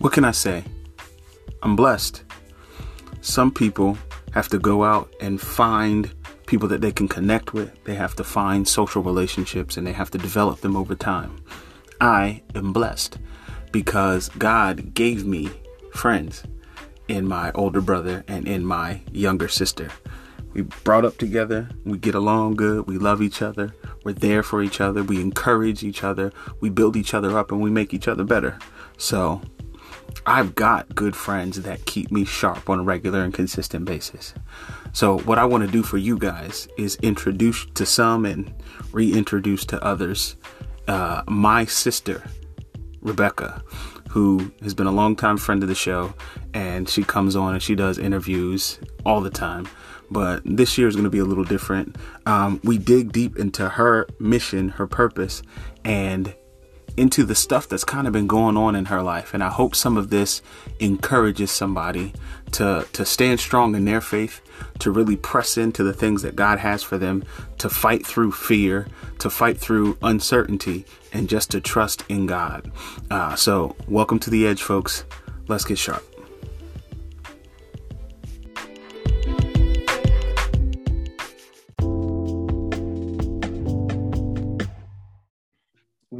what can I say? I'm blessed. Some people have to go out and find people that they can connect with. They have to find social relationships and they have to develop them over time. I am blessed because God gave me friends in my older brother and in my younger sister. We brought up together, we get along good, we love each other, we're there for each other, we encourage each other, we build each other up, and we make each other better. So, I've got good friends that keep me sharp on a regular and consistent basis. So, what I want to do for you guys is introduce to some and reintroduce to others uh, my sister, Rebecca, who has been a longtime friend of the show, and she comes on and she does interviews all the time. But this year is going to be a little different. Um, we dig deep into her mission, her purpose, and into the stuff that's kind of been going on in her life. And I hope some of this encourages somebody to, to stand strong in their faith, to really press into the things that God has for them, to fight through fear, to fight through uncertainty, and just to trust in God. Uh, so, welcome to the edge, folks. Let's get sharp.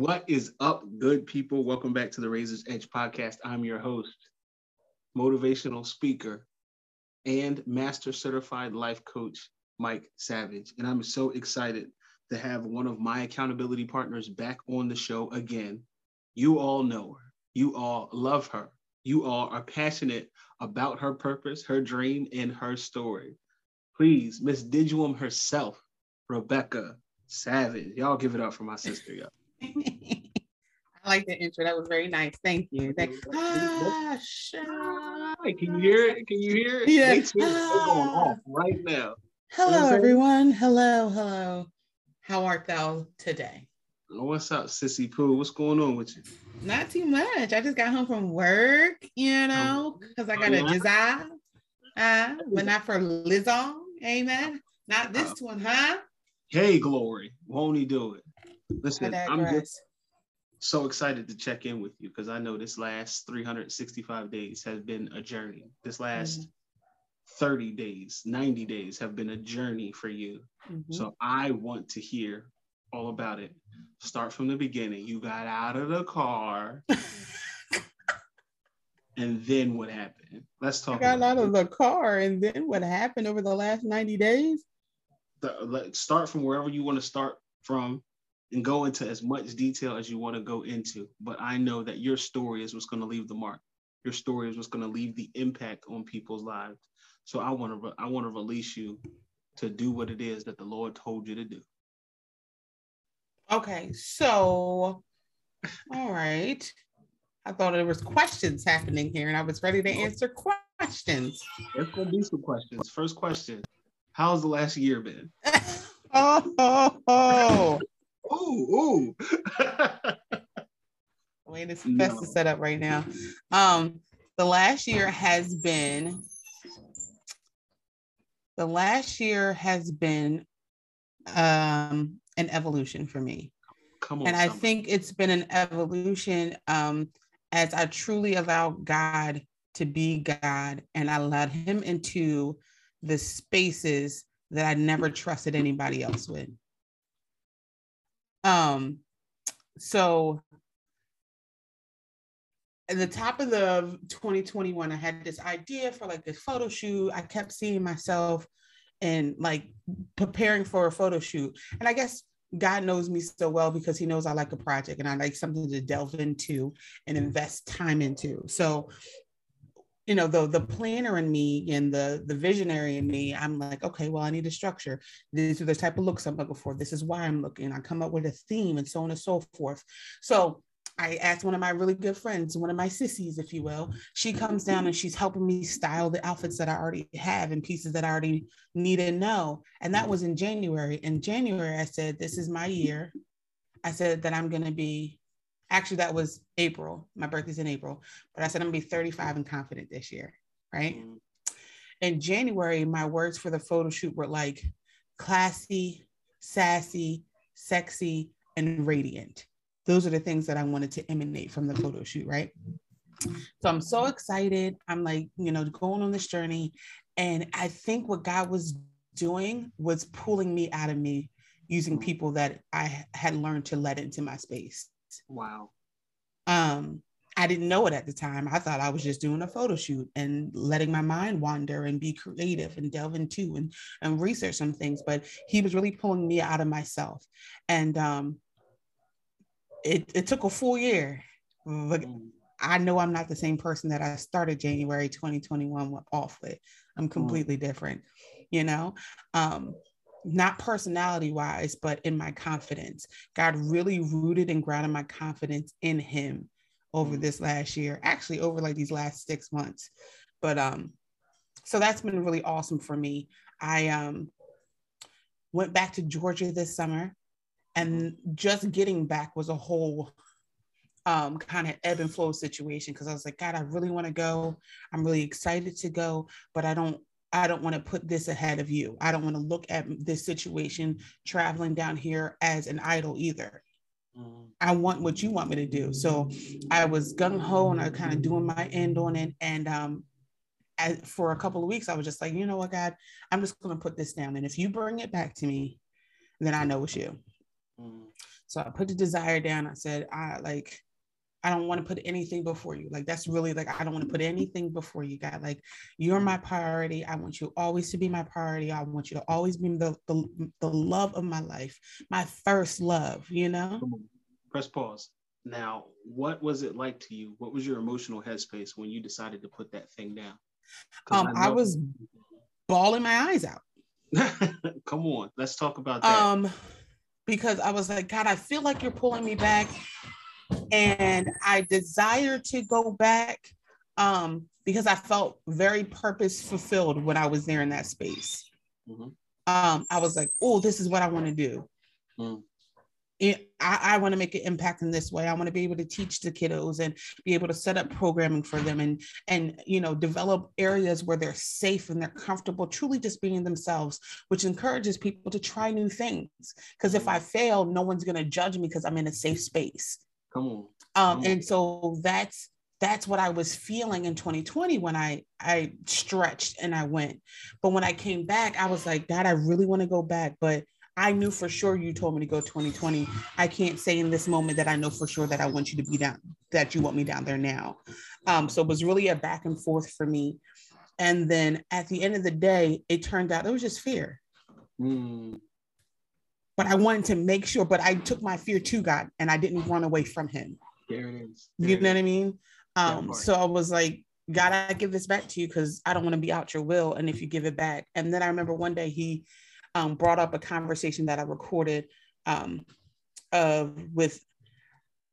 What is up, good people? Welcome back to the Razor's Edge podcast. I'm your host, motivational speaker, and master certified life coach, Mike Savage. And I'm so excited to have one of my accountability partners back on the show again. You all know her, you all love her, you all are passionate about her purpose, her dream, and her story. Please, Miss Digium herself, Rebecca Savage. Y'all give it up for my sister, y'all. I like the intro. That was very nice. Thank you. Thank ah, Hi, can you hear it? Can you hear it? Yeah. It's going off right now. Hello, everyone. Hello, hello. How art thou today? What's up, Sissy Pooh? What's going on with you? Not too much. I just got home from work, you know, because I got a desire, uh, but not for Lizzo. Amen. Not this uh, one, huh? Hey, glory. Won't he do it? Listen, I'm just so excited to check in with you because I know this last 365 days has been a journey. This last mm-hmm. 30 days, 90 days have been a journey for you. Mm-hmm. So I want to hear all about it. Start from the beginning. You got out of the car. and then what happened? Let's talk. I got out of the car, and then what happened over the last 90 days? The, let, start from wherever you want to start from and go into as much detail as you want to go into. But I know that your story is what's going to leave the mark. Your story is what's going to leave the impact on people's lives. So I want to re- I want to release you to do what it is that the Lord told you to do. Okay, so all right. I thought there was questions happening here, and I was ready to answer questions. There's gonna be some questions. First question: How's the last year been? oh, oh, oh. Ooh, ooh. Way this no. to set up right now. Um, the last year has been the last year has been um an evolution for me. Come on, and I think it's been an evolution um as I truly allow God to be God and I allowed him into the spaces that I never trusted anybody else with. Um, so at the top of the 2021, I had this idea for like this photo shoot. I kept seeing myself and like preparing for a photo shoot. And I guess God knows me so well because he knows I like a project and I like something to delve into and invest time into. So you know the the planner in me and the the visionary in me i'm like okay well i need a structure these are the type of looks i'm looking for this is why i'm looking i come up with a theme and so on and so forth so I asked one of my really good friends, one of my sissies, if you will. She comes down and she's helping me style the outfits that I already have and pieces that I already need to know. And that was in January. In January, I said, This is my year. I said that I'm going to be Actually, that was April. My birthday's in April, but I said I'm gonna be 35 and confident this year, right? Mm-hmm. In January, my words for the photo shoot were like classy, sassy, sexy, and radiant. Those are the things that I wanted to emanate from the photo shoot, right? So I'm so excited. I'm like, you know, going on this journey. And I think what God was doing was pulling me out of me using people that I had learned to let into my space. Wow. Um, I didn't know it at the time. I thought I was just doing a photo shoot and letting my mind wander and be creative and delve into and, and research some things. But he was really pulling me out of myself. And um, it, it took a full year. But mm. I know I'm not the same person that I started January 2021 off with. I'm mm. completely different, you know? Um, not personality wise, but in my confidence. God really rooted and grounded my confidence in Him over this last year, actually, over like these last six months. But um, so that's been really awesome for me. I um went back to Georgia this summer, and just getting back was a whole um, kind of ebb and flow situation because I was like, God, I really want to go. I'm really excited to go, but I don't I don't want to put this ahead of you. I don't want to look at this situation traveling down here as an idol either. Mm. I want what you want me to do. So I was gung ho and I kind of doing my end on it. And um, for a couple of weeks, I was just like, you know what, God, I'm just going to put this down. And if you bring it back to me, then I know it's you. Mm. So I put the desire down. I said, I like, I don't want to put anything before you. Like that's really like I don't want to put anything before you, God. Like you're my priority. I want you always to be my priority. I want you to always be the the, the love of my life, my first love. You know. Press pause. Now, what was it like to you? What was your emotional headspace when you decided to put that thing down? Um, I, I was bawling my eyes out. Come on, let's talk about that. Um, because I was like, God, I feel like you're pulling me back and I desire to go back um, because I felt very purpose fulfilled when I was there in that space. Mm-hmm. Um, I was like, oh, this is what I want to do. Mm. It, I, I want to make an impact in this way. I want to be able to teach the kiddos and be able to set up programming for them and and you know develop areas where they're safe and they're comfortable, truly just being themselves, which encourages people to try new things. Because if I fail, no one's going to judge me because I'm in a safe space. Come on. Um, and so that's that's what I was feeling in 2020 when I I stretched and I went. But when I came back, I was like, God, I really want to go back, but I knew for sure you told me to go 2020. I can't say in this moment that I know for sure that I want you to be down, that you want me down there now. Um, so it was really a back and forth for me. And then at the end of the day, it turned out it was just fear. Mm but I wanted to make sure, but I took my fear to God and I didn't run away from him. There it is. There you know what I mean? Um, so I was like, God, I give this back to you because I don't want to be out your will. And if you give it back. And then I remember one day he um, brought up a conversation that I recorded um, uh, with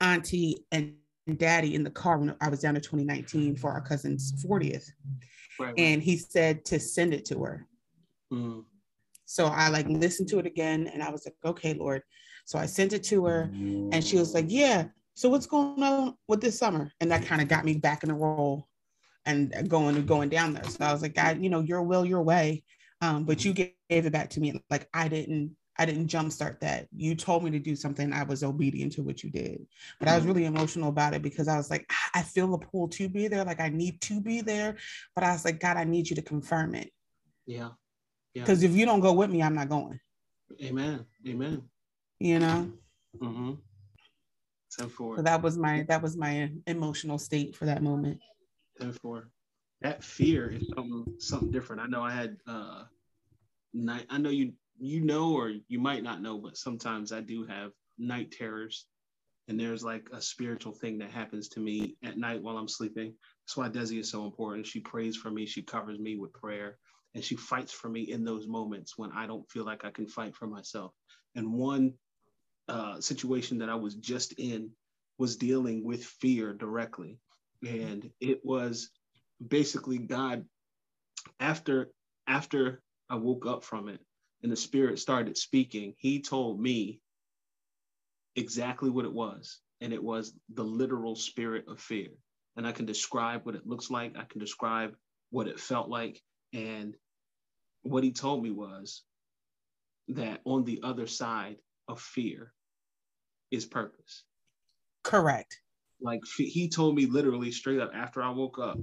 auntie and daddy in the car when I was down to 2019 for our cousin's 40th. Right, right. And he said to send it to her. Mm. So I like listened to it again and I was like, okay, Lord. So I sent it to her and she was like, yeah. So what's going on with this summer? And that kind of got me back in the role and going going down there. So I was like, God, you know, your will, your way. Um, but you gave it back to me. Like I didn't, I didn't jumpstart that. You told me to do something. I was obedient to what you did. But I was really emotional about it because I was like, I feel the pull to be there. Like I need to be there. But I was like, God, I need you to confirm it. Yeah. Because yeah. if you don't go with me, I'm not going. Amen. Amen. You know. Mm-hmm. Ten four. So that was my that was my emotional state for that moment. Ten four. That fear is something something different. I know I had uh night. I know you you know or you might not know, but sometimes I do have night terrors. And there's like a spiritual thing that happens to me at night while I'm sleeping. That's why Desi is so important. She prays for me. She covers me with prayer and she fights for me in those moments when I don't feel like I can fight for myself. And one uh, situation that I was just in was dealing with fear directly, and it was basically God. After after I woke up from it, and the Spirit started speaking, He told me exactly what it was, and it was the literal spirit of fear. And I can describe what it looks like. I can describe what it felt like and what he told me was that on the other side of fear is purpose. Correct. Like he told me literally straight up after I woke up.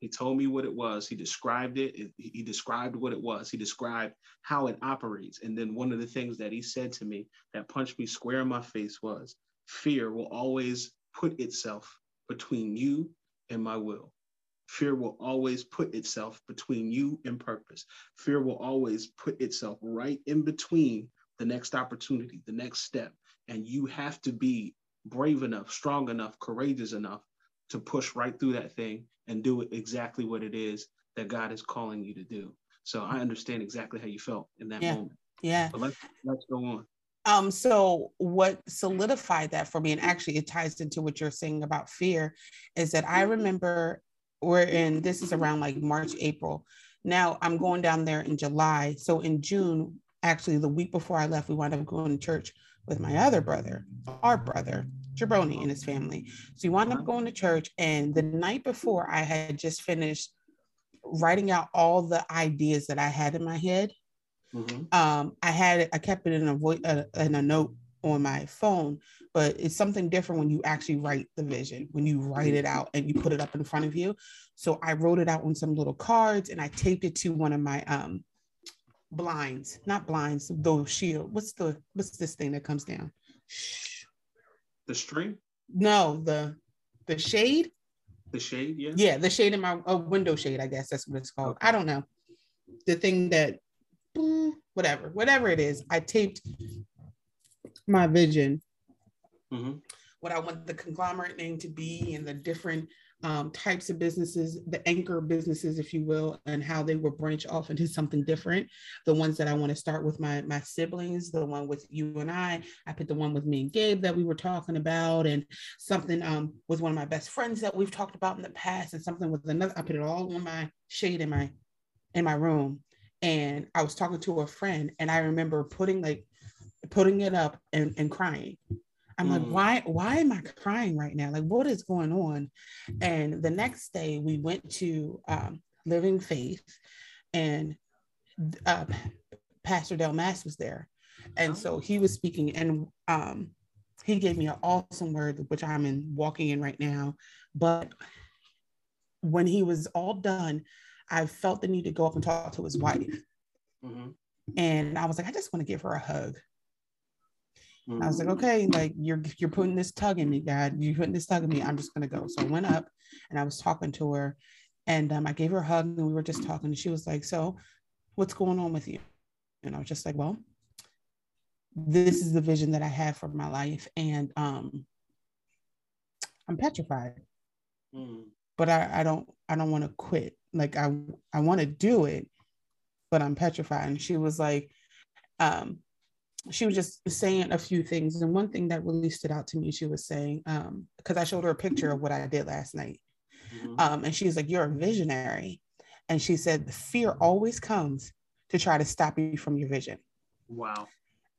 He told me what it was. He described it. He described what it was. He described how it operates. And then one of the things that he said to me that punched me square in my face was fear will always put itself between you and my will. Fear will always put itself between you and purpose. Fear will always put itself right in between the next opportunity, the next step. And you have to be brave enough, strong enough, courageous enough to push right through that thing and do exactly what it is that God is calling you to do. So I understand exactly how you felt in that yeah. moment. Yeah. But let's let's go on. Um, so what solidified that for me, and actually it ties into what you're saying about fear, is that I remember we're in this is around like March, April. Now I'm going down there in July. So in June, actually the week before I left, we wound up going to church with my other brother, our brother, Jabroni and his family. So we wound up going to church. And the night before, I had just finished writing out all the ideas that I had in my head. Mm-hmm. Um, I had I kept it in a voice uh, in a note on my phone, but it's something different when you actually write the vision, when you write it out and you put it up in front of you. So I wrote it out on some little cards and I taped it to one of my um blinds, not blinds, those shield. What's the what's this thing that comes down? The string? No, the the shade. The shade, yeah. Yeah, the shade in my uh, window shade, I guess that's what it's called. Okay. I don't know. The thing that whatever, whatever it is, I taped my vision. Mm-hmm. What I want the conglomerate name to be and the different um, types of businesses, the anchor businesses, if you will, and how they will branch off into something different. The ones that I want to start with my my siblings, the one with you and I. I put the one with me and Gabe that we were talking about, and something um, with one of my best friends that we've talked about in the past, and something with another. I put it all on my shade in my in my room, and I was talking to a friend, and I remember putting like putting it up and, and crying I'm mm. like, why, why am I crying right now? Like, what is going on? And the next day we went to um, Living Faith and uh, Pastor Del Mas was there. And so he was speaking and um, he gave me an awesome word, which I'm in walking in right now. But when he was all done, I felt the need to go up and talk to his wife. Mm-hmm. And I was like, I just want to give her a hug. Mm-hmm. I was like, okay, like you're you're putting this tug in me, God. You're putting this tug in me. I'm just gonna go. So I went up and I was talking to her, and um, I gave her a hug, and we were just talking. And she was like, "So, what's going on with you?" And I was just like, "Well, this is the vision that I have for my life, and um, I'm petrified, mm. but I, I don't I don't want to quit. Like I I want to do it, but I'm petrified." And she was like, um, she was just saying a few things. And one thing that really stood out to me, she was saying, um, because I showed her a picture of what I did last night. Mm-hmm. Um, and she's like, You're a visionary. And she said, The fear always comes to try to stop you from your vision. Wow.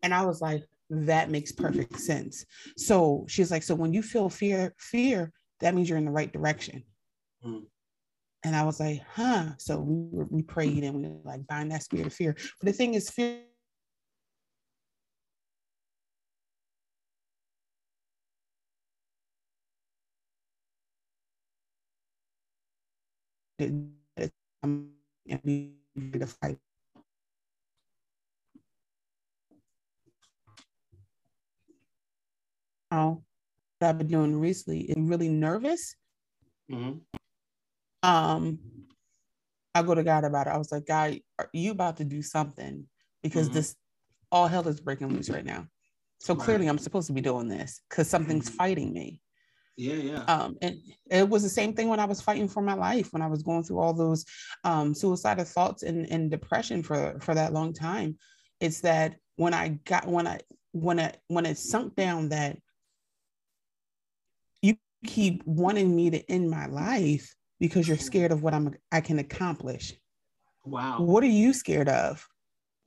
And I was like, That makes perfect sense. So she's like, So when you feel fear, fear, that means you're in the right direction. Mm. And I was like, huh. So we, we prayed and we like bind that spirit of fear. But the thing is, fear and be to fight. Oh, I've been doing recently is really nervous. Mm-hmm. Um, I go to God about it. I was like, God, are you about to do something? Because mm-hmm. this all hell is breaking loose right now. So right. clearly, I'm supposed to be doing this because something's mm-hmm. fighting me. Yeah, yeah. Um, and it was the same thing when I was fighting for my life, when I was going through all those um, suicidal thoughts and, and depression for for that long time. It's that when I got when I when I when it sunk down that you keep wanting me to end my life because you're scared of what I'm I can accomplish. Wow. What are you scared of?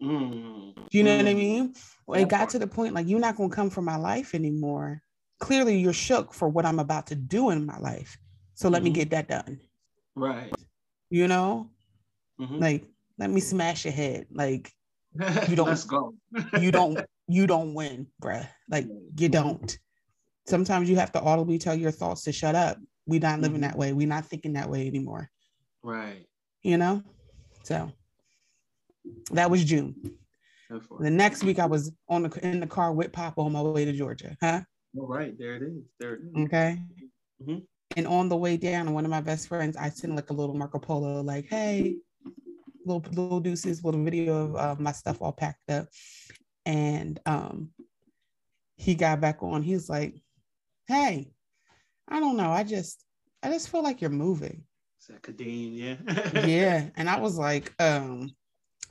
Mm. Do you know mm. what I mm. mean? Well, it got to the point like you're not gonna come for my life anymore clearly you're shook for what I'm about to do in my life. So let mm-hmm. me get that done. Right. You know, mm-hmm. like let me smash your head. Like you don't. Let's go. you don't. You don't win, bruh. Like you don't. sometimes you have to audibly tell your thoughts to shut up. We're not living Mhm. that way. We're not thinking that way anymore. Right. You know? So that was June. The next week I was on the in the car with Papa on my way to Georgia. Huh? All right. There it is. There it is. Okay. Mhm. And on the way down, one of my best friends, I sent like a little Marco Polo, like, hey, little little deuces, little video of uh, my stuff all packed up. And um he got back on. He was like, hey, I don't know. I just I just feel like you're moving. Is that Kadeem? Yeah. yeah. And I was like, um,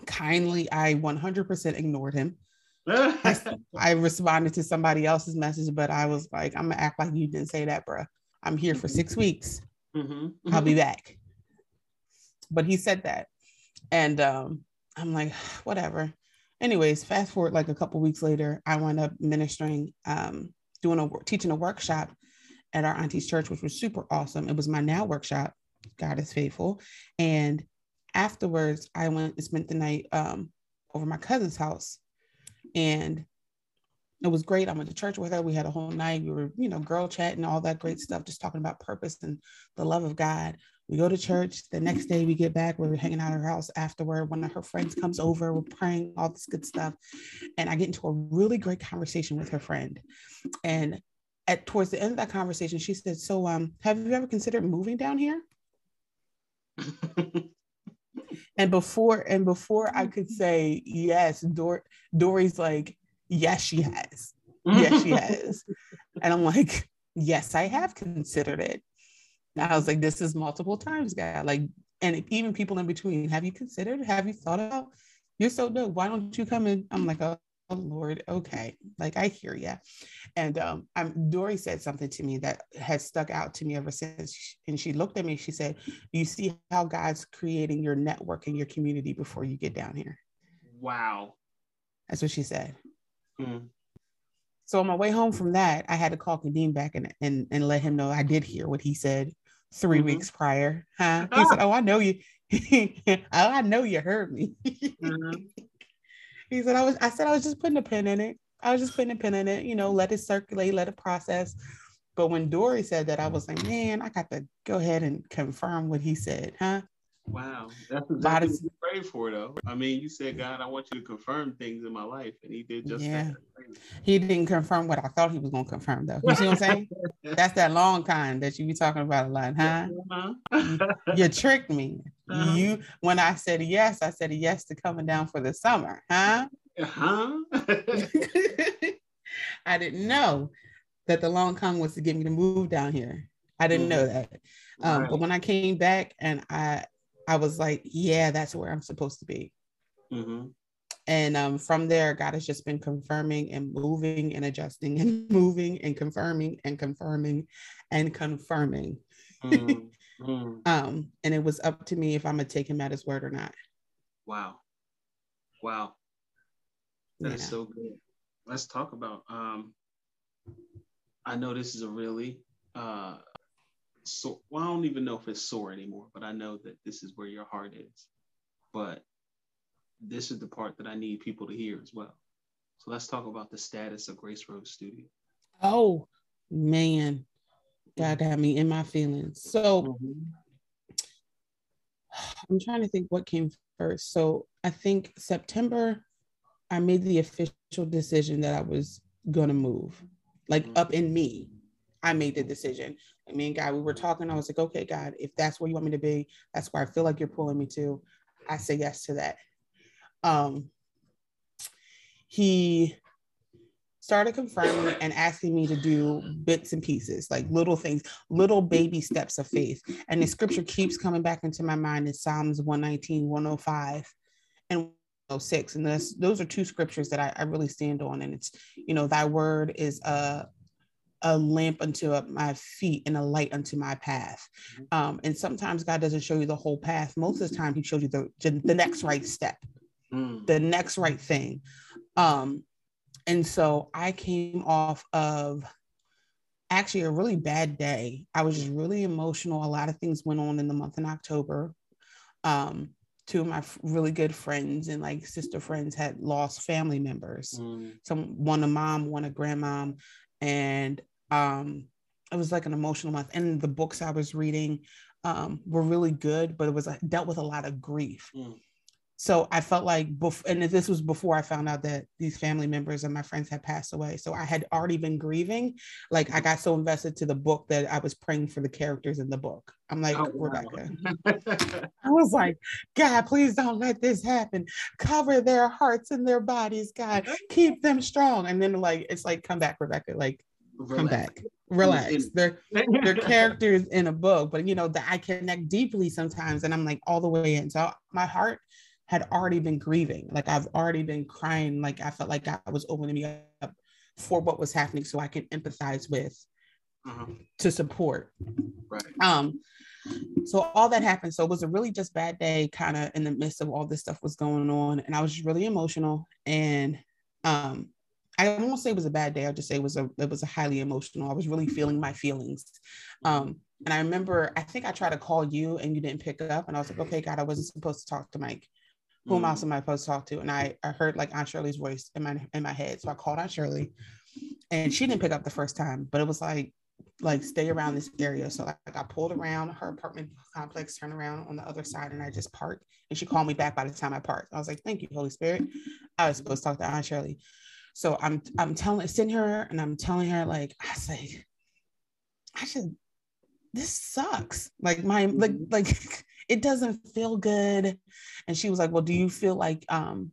kindly, I 100% ignored him. I responded to somebody else's message, but I was like, I'm gonna act like you didn't say that, bruh. I'm here for six weeks. Mhm. I'll be back. But he said that. And um, I'm like, whatever. Anyways, fast forward like a couple weeks later, I wound up ministering, um, doing a teaching a workshop at our auntie's church, which was super awesome. It was my now workshop. God is faithful. And afterwards, I went and spent the night um, over my cousin's house. And it was great. I went to church with her. We had a whole night. We were, you know, girl chatting, all that great stuff, just talking about purpose and the love of God. We go to church. The next day we get back. We're hanging out at her house afterward. One of her friends comes over. We're praying, all this good stuff. And I get into a really great conversation with her friend. And at towards the end of that conversation, she said, So um, have you ever considered moving down here? And before and before I could mm-hmm. say yes, Dor- Dory's like, yes, she has. Yes, she has. And I'm like, yes, I have considered it. And I was like, this is multiple times, guy. Like, and even people in between, have you considered? Have you thought about? You're so dope. Why don't you come in? I'm like, oh, oh Lord, okay. Like I hear you. And um, I'm Dory said something to me that has stuck out to me ever since. And she looked at me. She said, you see how God's creating your network and your community before you get down here?" wow. That's what she said. Mm. So on my way home from that, I had to call Kadeem back and and, and let him know I did hear what he said 3 Mhm. weeks prior. Huh? He said, "Oh, I know you. oh, I know you heard me." Mhm. he said, "I was." I said, "I was just putting a pin in it. I was just putting a pin in it. You know, let it circulate, let it process." But when Dory said that, I was like, "Man, I got to go ahead and confirm what he said, huh?" Wow. That's Lot exactly of- what you prayed for, though. I mean, you said, God, I want you to confirm things in my life. And he did just Yeah. that. He didn't confirm what I thought he was going to confirm, though. You see what I'm saying? That's that long kind that you be talking about a lot, huh? Uh-huh. You tricked me. Uh-huh. You when I said yes, I said yes to coming down for the summer, huh? huh? I didn't know that the long con was to get me to move down here. I didn't know that. Um, Right. But when I came back and I I was like, yeah, that's where I'm supposed to be. Mhm. And um, from there, God has just been confirming and moving and adjusting and moving and confirming and confirming and confirming. Mm, mm. Um, and it was up to me if I'm gonna take him at his word or not. Wow. Wow. That You is so good. Let's talk about um I know this is a really uh so well, I don't even know if it's sore anymore, but I know that this is where your heart is. But this is the part that I need people to hear as well. So let's talk about the status of Grace Rose Studio. Oh man, God had me in my feelings. So Mhm. I'm trying to think what came first. So I think September, I made the official decision that I was gonna move, like Mhm. up in me. I made the decision. I mean, God, we were talking. I was like, okay, God, if that's where you want me to be, that's where I feel like you're pulling me to. I say yes to that. Um, he started confirming and asking me to do bits and pieces, like little things, little baby steps of faith. And the scripture keeps coming back into my mind in Psalms 119, 105, and 106. And this, those are two scriptures that I, I really stand on. And it's, you know, thy word is a, a lamp unto my feet and a light unto my path. Um, and sometimes God doesn't show you the whole path. Most of the time, He shows you the, the next right step Mm. the next right thing. Um, and so I came off of actually a really bad day. I was just really emotional. A lot of things went on in the month in October. Um, two of my really good friends and like sister friends had lost family members. Mm. Some one a mom, one a grandmom, and um it was like an emotional month and the books i was reading um were really good but it was dealt with a lot of grief mm. So I felt like, bef- and this was before I found out that these family members and my friends had passed away. So I had already been grieving. Like I got so invested to the book that I was praying for the characters in the book. I'm like, oh, Rebecca. I was like, God, please don't let this happen. Cover their hearts and their bodies, God. Keep them strong. And then like it's like, come back, Rebecca. Like, Relax. come back relax they're they're characters in a book but you know that i connect deeply sometimes and i'm like all the way in so my heart had already been grieving. Like I've already been crying. Like I felt like God was opening me up for what was happening so I can empathize with uh-huh. to support. Right. Um, so all that happened. So it was a really just bad day, kind of in the midst of all this stuff was going on. And I was just really emotional. And um, I won't say it was a bad day. I'll just say it was a it was a highly emotional. I was really feeling my feelings. Um, and I remember I think I tried to call you and you didn't pick up. And I was like, okay, God, I wasn't supposed to talk to Mike who mm. else am I supposed to talk to? And I, I heard like Aunt Shirley's voice in my in my head. So I called Aunt Shirley and she didn't pick up the first time, but it was like like stay around this area. So like I pulled around her apartment complex, turned around on the other side, and I just parked. And she called me back by the time I parked. I was like, "Thank you, Holy Spirit." I was supposed to talk to Aunt Shirley. So I'm I'm telling sitting her and I'm telling her like I say, I should. This sucks. Like my like like it doesn't feel good. And she was like, Well, do you feel like um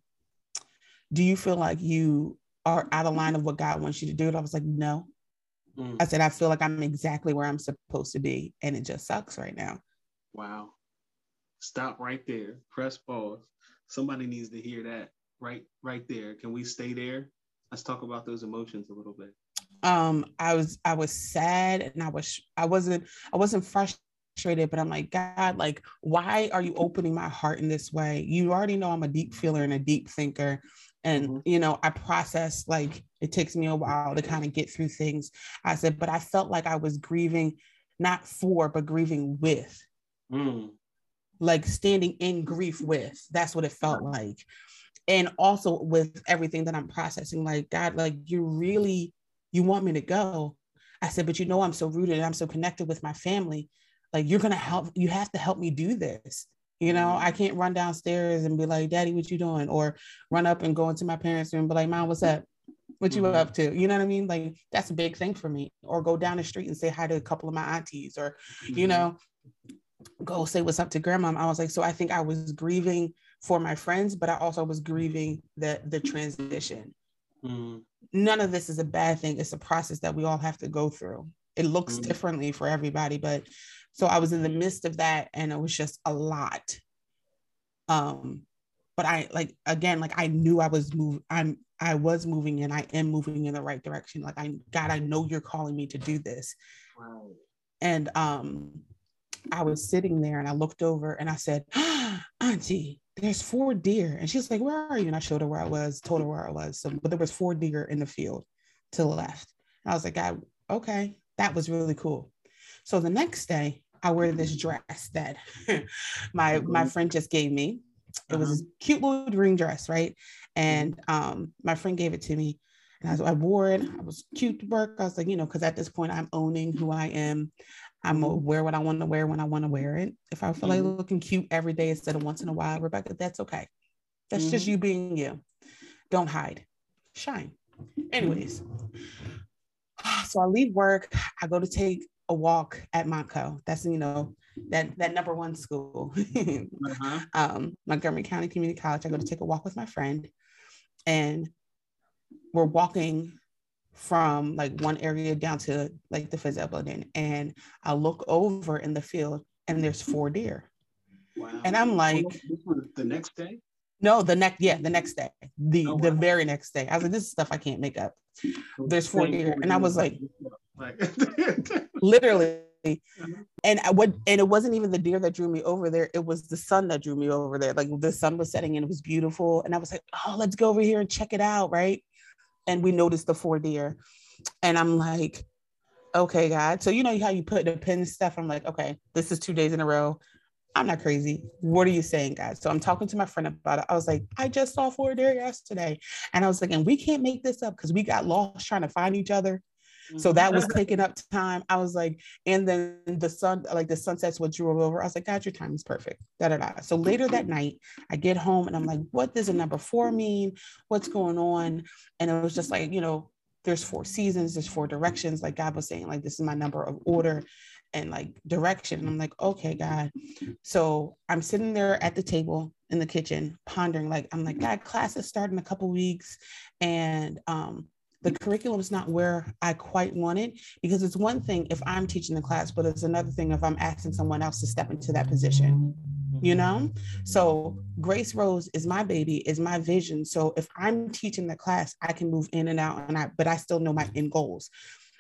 do you feel like you are out of line of what God wants you to do? And I was like, No. Mm. I said, I feel like I'm exactly where I'm supposed to be. And it just sucks right now. Wow. Stop right there. Press pause. Somebody needs to hear that right right there. Can we stay there? Let's talk about those emotions a little bit. Um, I was I was sad and I was I wasn't I wasn't frustrated but I'm like, God, like, why are you opening my heart in this way? You already know I'm a deep feeler and a deep thinker. And, mm-hmm. you know, I process like it takes me a while to kind of get through things. I said, but I felt like I was grieving not for, but grieving with. Mm. Like standing in grief with. That's what it felt like. And also with everything that I'm processing, like, God, like, you really, you want me to go. I said, but you know, I'm so rooted and I'm so connected with my family like you're gonna help you have to help me do this you know i mm-hmm. can't run downstairs and be like daddy what you doing or run up and go into my parents room and be like mom what's up what you mm-hmm. up to you know what i mean like that's a big thing for me or go down the street and say hi to a couple of my aunties or mm-hmm. you know go say what's up to grandma i was like so i think i was grieving for my friends but i also was grieving the the transition mm-hmm. none of this is a bad thing it's a process that we all have to go through it looks mm-hmm. differently for everybody but so I was in the midst of that and it was just a lot. Um, but I like again, like I knew I was move, I'm I was moving and I am moving in the right direction. Like I God, I know you're calling me to do this. Wow. And um I was sitting there and I looked over and I said, Auntie, there's four deer. And she's like, Where are you? And I showed her where I was, told her where I was. So, but there was four deer in the field to the left. And I was like, God, okay, that was really cool. So the next day, I wear this dress that my my mm-hmm. friend just gave me. It was uh-huh. a cute little green dress, right? And um, my friend gave it to me, and I, I wore it. I was cute to work. I was like, you know, because at this point I'm owning who I am. I'm gonna wear what I want to wear when I want to wear it. If I feel mm-hmm. like looking cute every day instead of once in a while, Rebecca, that's okay. That's mm-hmm. just you being you. Don't hide, shine. Anyways, so I leave work. I go to take a walk at Montco. That's you know that that number one school, uh-huh. um, Montgomery County Community College. I go to take a walk with my friend, and we're walking from like one area down to like the Fizzell building, and I look over in the field, and there's four deer. Wow. And I'm like, the next day. No, the next yeah, the next day, the oh, wow. the very next day. I was like, this is stuff I can't make up. There's four deer, and I was like, literally. And what and it wasn't even the deer that drew me over there. It was the sun that drew me over there. Like the sun was setting and it was beautiful. And I was like, oh, let's go over here and check it out, right? And we noticed the four deer. And I'm like, okay, God. So you know how you put the pin stuff. I'm like, okay, this is two days in a row. I'm not crazy. What are you saying, guys? So I'm talking to my friend about it. I was like, I just saw four deer yesterday. And I was like, and we can't make this up because we got lost trying to find each other So that was taking up time. I was like, and then the sun, like the sunsets would drove over. I was like, God, your time is perfect. Da da da. So later that night, I get home and I'm like, what does a number four mean? What's going on? And it was just like, you know, there's four seasons, there's four directions. Like God was saying, like this is my number of order and like direction. And I'm like, okay, God. So I'm sitting there at the table in the kitchen, pondering, like, I'm like, God, class is starting a couple weeks. And um, the curriculum is not where I quite want it because it's one thing if I'm teaching the class, but it's another thing if I'm asking someone else to step into that position. You mm-hmm. know, so Grace Rose is my baby, is my vision. So if I'm teaching the class, I can move in and out, and I but I still know my end goals.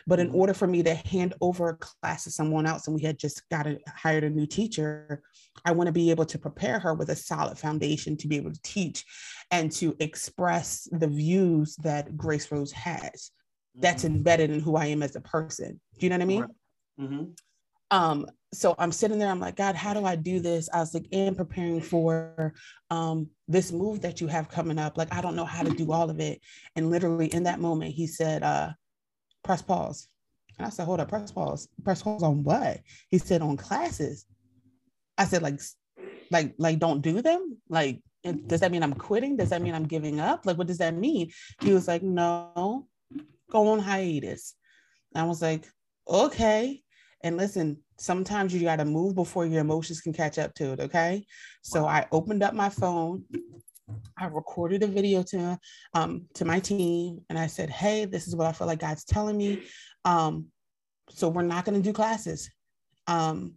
But in order for me to hand over a class to someone else, and we had just got a, hired a new teacher, I want to be able to prepare her with a solid foundation to be able to teach and to express the views that Grace Rose has. That's mm-hmm. embedded in who I am as a person. Do you know what I mean? Mm-hmm. Um, so I'm sitting there, I'm like, God, how do I do this? I was like, and preparing for um, this move that you have coming up. Like, I don't know how to do all of it. And literally in that moment, he said, uh, press pause. And I said, hold up, press pause. Press pause on what? He said, on classes. I said, like, like, like, don't do them. Like, does that mean I'm quitting? Does that mean I'm giving up? Like, what does that mean? He was like, no, go on hiatus. I was like, okay. And listen, sometimes you got to move before your emotions can catch up to it. Okay. So I opened up my phone. I recorded a video to um, to my team, and I said, "Hey, this is what I feel like God's telling me. Um, so we're not going to do classes. Um,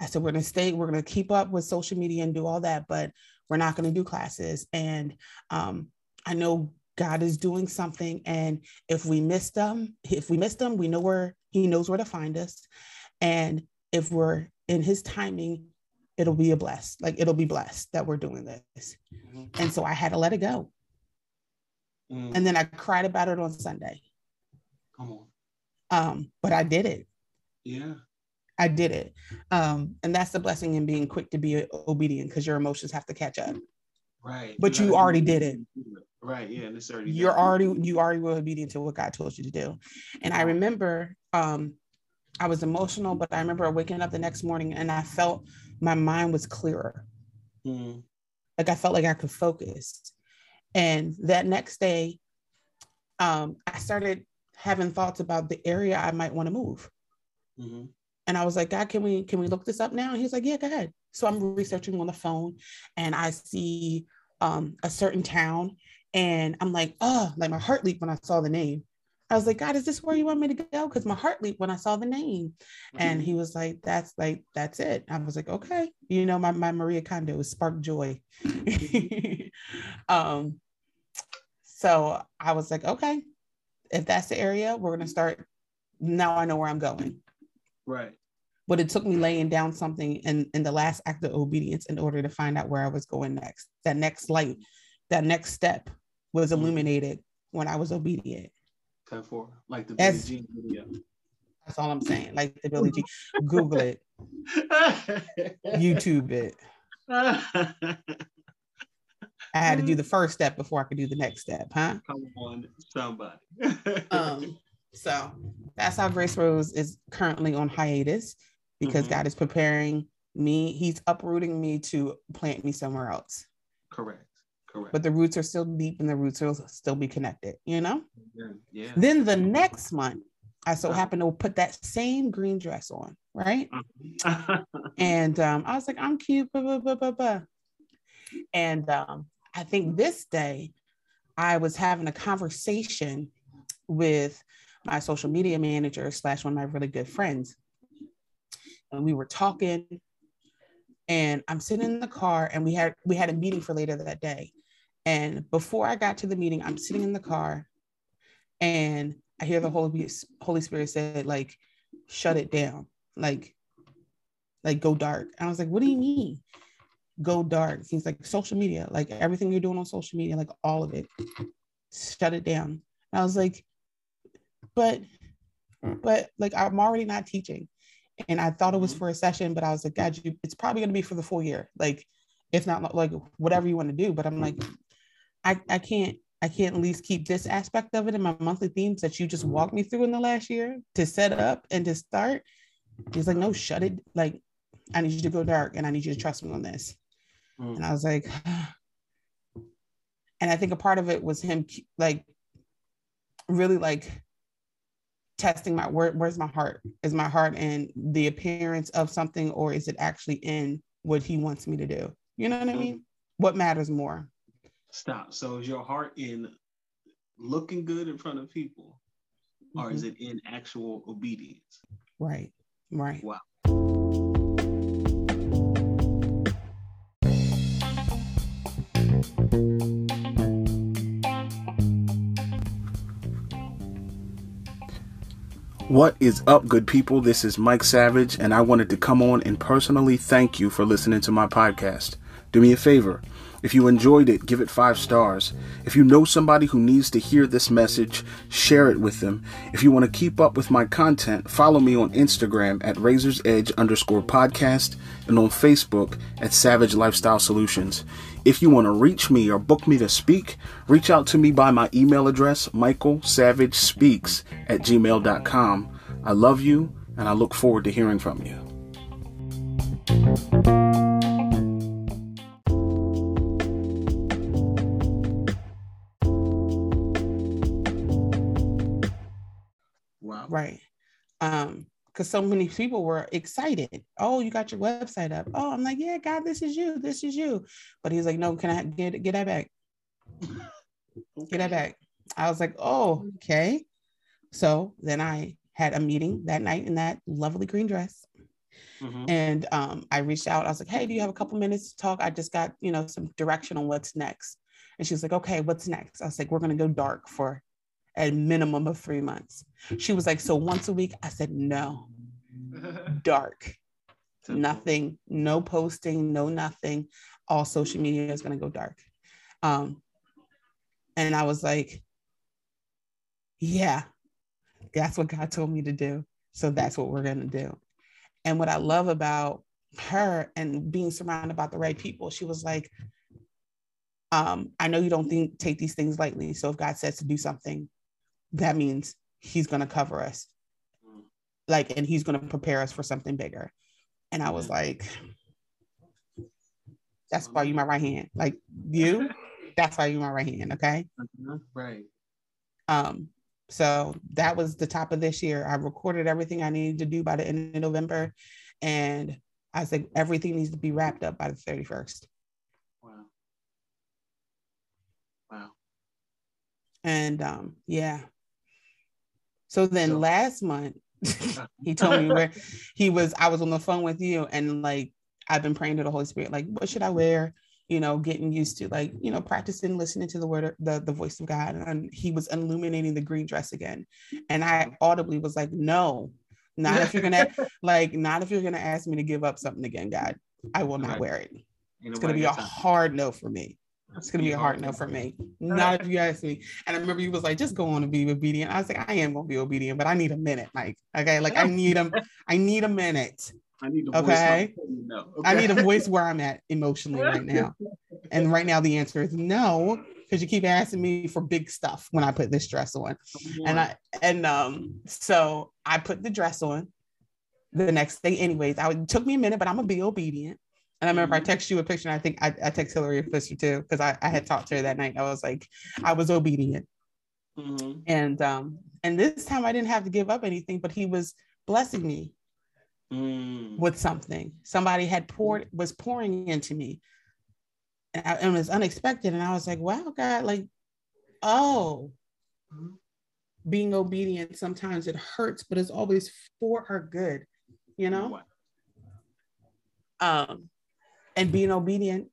I said we're going to stay. We're going to keep up with social media and do all that, but we're not going to do classes. And um, I know God is doing something, and if we miss them, if we miss them, we know where He knows where to find us. And if we're in His timing, it'll be a blessed. Like it'll be blessed that we're doing this. Mm-hmm. And so I had to let it go. Mm. And then I cried about it on Sunday. Come on. Um, but I did it. Yeah. I did it. Um, and that's the blessing in being quick to be obedient because your emotions have to catch up. Right. But you, you already did it. Right. Yeah. It's already you're done. already you already were obedient to what God told you to do. And I remember um I was emotional, but I remember waking up the next morning and I felt my mind was clearer. Mm. Like I felt like I could focus. And that next day, um, I started having thoughts about the area I might want to move. Mm-hmm. And I was like, God, can we can we look this up now? And he's like, Yeah, go ahead. So I'm researching on the phone and I see um, a certain town and I'm like, oh, like my heart leaped when I saw the name. I was like, God, is this where you want me to go? Because my heart leaped when I saw the name. Mm-hmm. And he was like, That's like, that's it. I was like, okay. You know, my, my Marie Kondo sparked joy. um, so I was like, okay, if that's the area, we're gonna start. Now I know where I'm going. Right. But it took me laying down something in, in the last act of obedience in order to find out where I was going next. That next light, that next step was mm-hmm. illuminated when I was obedient. Four, like the Billie Jean video. That's all I'm saying. Like the Billie Jean. Google it. YouTube it. I had to do the first step before I could do the next step, huh? Come on, somebody. um, so that's how Grace Rose is currently on hiatus because mm-hmm. God is preparing me. He's uprooting me to plant me somewhere else. Correct. Correct. But the roots are still deep and the roots will still be connected, you know? Yeah. yeah. Then the next month, I so uh-huh. happened to put that same green dress on, right? Uh-huh. and um, I was like, I'm cute, blah, blah, blah, blah, blah. And um, I think this day I was having a conversation with my social media manager slash one of my really good friends. And we were talking and I'm sitting in the car and we had we had a meeting for later that day. And before I got to the meeting, I'm sitting in the car and I hear the Holy Holy Spirit said, like, shut it down. Like, like go dark. And I was like, what do you mean? Go dark. He's like, social media, like everything you're doing on social media, like all of it. Shut it down. And I was like, but but like I'm already not teaching. And I thought it was mm-hmm. for a session, but I was like, God, you, it's probably gonna be for the full year. Like, if not like whatever you want to do. But I'm like, I, I can't I can't at least keep this aspect of it in my monthly themes that you just walked me through in the last year to set up and to start. He's like, no, shut it. Like, I need you to go dark and I need you to trust me on this. Mm. And I was like, and I think a part of it was him like really like testing my where, where's my heart? Is my heart in the appearance of something or is it actually in what he wants me to do? You know what I mm. mean? What matters more? Stop. So is your heart in looking good in front of people, or mm-hmm. is it in actual obedience? Right. Right. Wow. What is up, good people? This is Mike Savage, and I wanted to come on and personally thank you for listening to my podcast. Do me a favor if you enjoyed it, give it five stars. If you know somebody who needs to hear this message, share it with them. If you want to keep up with my content, follow me on Instagram at Razor's Edge underscore podcast and on Facebook at Savage Lifestyle Solutions. If you want to reach me or book me to speak, reach out to me by my email address, Michael Savage Speaks at gmail.com. I love you and I look forward to hearing from you. Right. Um, because so many people were excited. Oh, you got your website up. Oh, I'm like, yeah, God, this is you. This is you. But he's like, no, can I get get that back? Get that back. I was like, oh, okay. So then I had a meeting that night in that lovely green dress. Mm-hmm. And um, I reached out. I was like, hey, do you have a couple minutes to talk? I just got, you know, some direction on what's next. And she was like, okay, what's next? I was like, we're going to go dark for a minimum of three months. She was like, So once a week? I said, No, dark, nothing, no posting, no nothing. All social media is going to go dark. Um, and I was like, Yeah, that's what God told me to do. So that's what we're going to do. And what I love about her and being surrounded by the right people, she was like, um, I know you don't think take these things lightly. So if God says to do something, that means he's going to cover us. Like and he's going to prepare us for something bigger. And i was like that's why you my right hand. Like you that's why you my right hand okay? Right. Um so that was the top of this year. I recorded everything i needed to do by the end of november and i said everything needs to be wrapped up by the 31st wow. Wow. And um yeah so then so, last month, he told me where he was. I was on the phone with you, and like I've been praying to the Holy Spirit, like, what should I wear? You know, getting used to like, you know, practicing listening to the word, the, the voice of God. And he was illuminating the green dress again. And I audibly was like, no, not if you're gonna like, not if you're gonna ask me to give up something again, God. I will not wear it. It's gonna be a hard no for me. It's gonna be a hard no for me. Not if you ask me. And I remember you was like, just go on and be obedient. I was like, I am gonna be obedient, but I need a minute, Mike. Okay, like I need a, I need a minute. I need a okay? okay. I need a voice where I'm at emotionally right now. And right now the answer is no, because you keep asking me for big stuff when I put this dress on. And I and um so I put the dress on the next day anyways. I it took me a minute, but I'm gonna be obedient. And I remember mm-hmm. I text you a picture, and I think I, I text Hillary a picture too, because I, I had talked to her that night. I was like, I was obedient. Mm-hmm. And um, and this time I didn't have to give up anything, but he was blessing me mm. with something. Somebody had poured was pouring into me. And, I, and it was unexpected. And I was like, wow, God, like, oh, mm-hmm. being obedient sometimes it hurts, but it's always for our good, you know? Um, and being obedient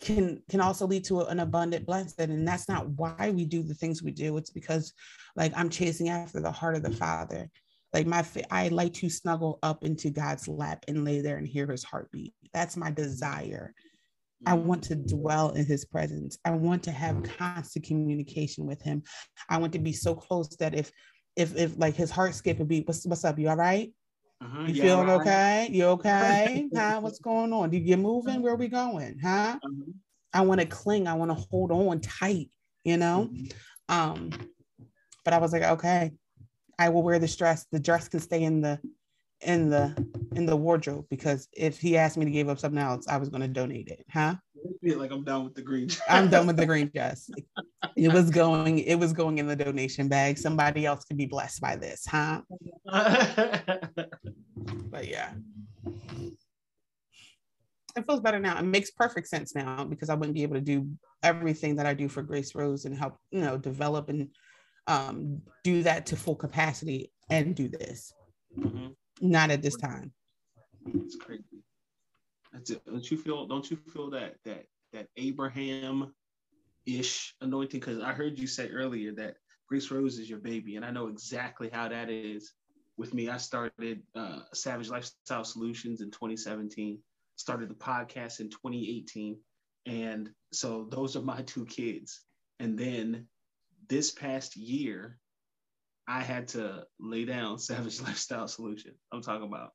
can can also lead to an abundant blessing. And that's not why we do the things we do. It's because like i'm chasing after the heart of the father. Like my i like to snuggle up into god's lap and lay there and hear his heartbeat. That's my desire. I mm-hmm. want to dwell in his presence. I want to have constant communication with him. I want to be so close that if if if like his heart skip a beat what's, what's up? You all right uh-huh. You feeling right. okay? You okay? huh? What's going on? Did you moving? Where are we going? Huh? Uh-huh. I want to cling. I want to hold on tight you know? Mm-hmm. Um, but I was like, okay, I will wear this dress. The dress can stay in the in the in the wardrobe because if he asked me to give up something else, I was going to donate it, huh? Feel like I'm done with the green. Dress. I'm done with the green dress. it was going. It was going in the donation bag. Somebody else could be blessed by this, huh? but yeah, it feels better now. It makes perfect sense now because I wouldn't be able to do everything that I do for Grace Rose and help you know develop and um, do that to full capacity and do this. Mm-hmm. Not at this time. It's crazy. That's it. Don't you feel? Don't you feel that that that Abraham ish anointing? Because I heard you say earlier that Grace Rose is your baby, and I know exactly how that is. With me, I started uh, Savage Lifestyle Solutions in 2017. Started the podcast in 2018, and so those are my two kids. And then this past year, I had to lay down Savage Lifestyle Solution. I'm talking about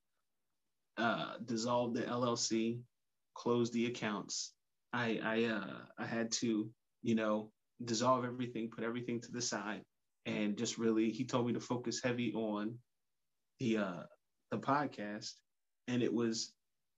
uh, dissolve the LLC, close the accounts. I I uh, I had to you know dissolve everything, put everything to the side, and just really he told me to focus heavy on the uh, the podcast, and it was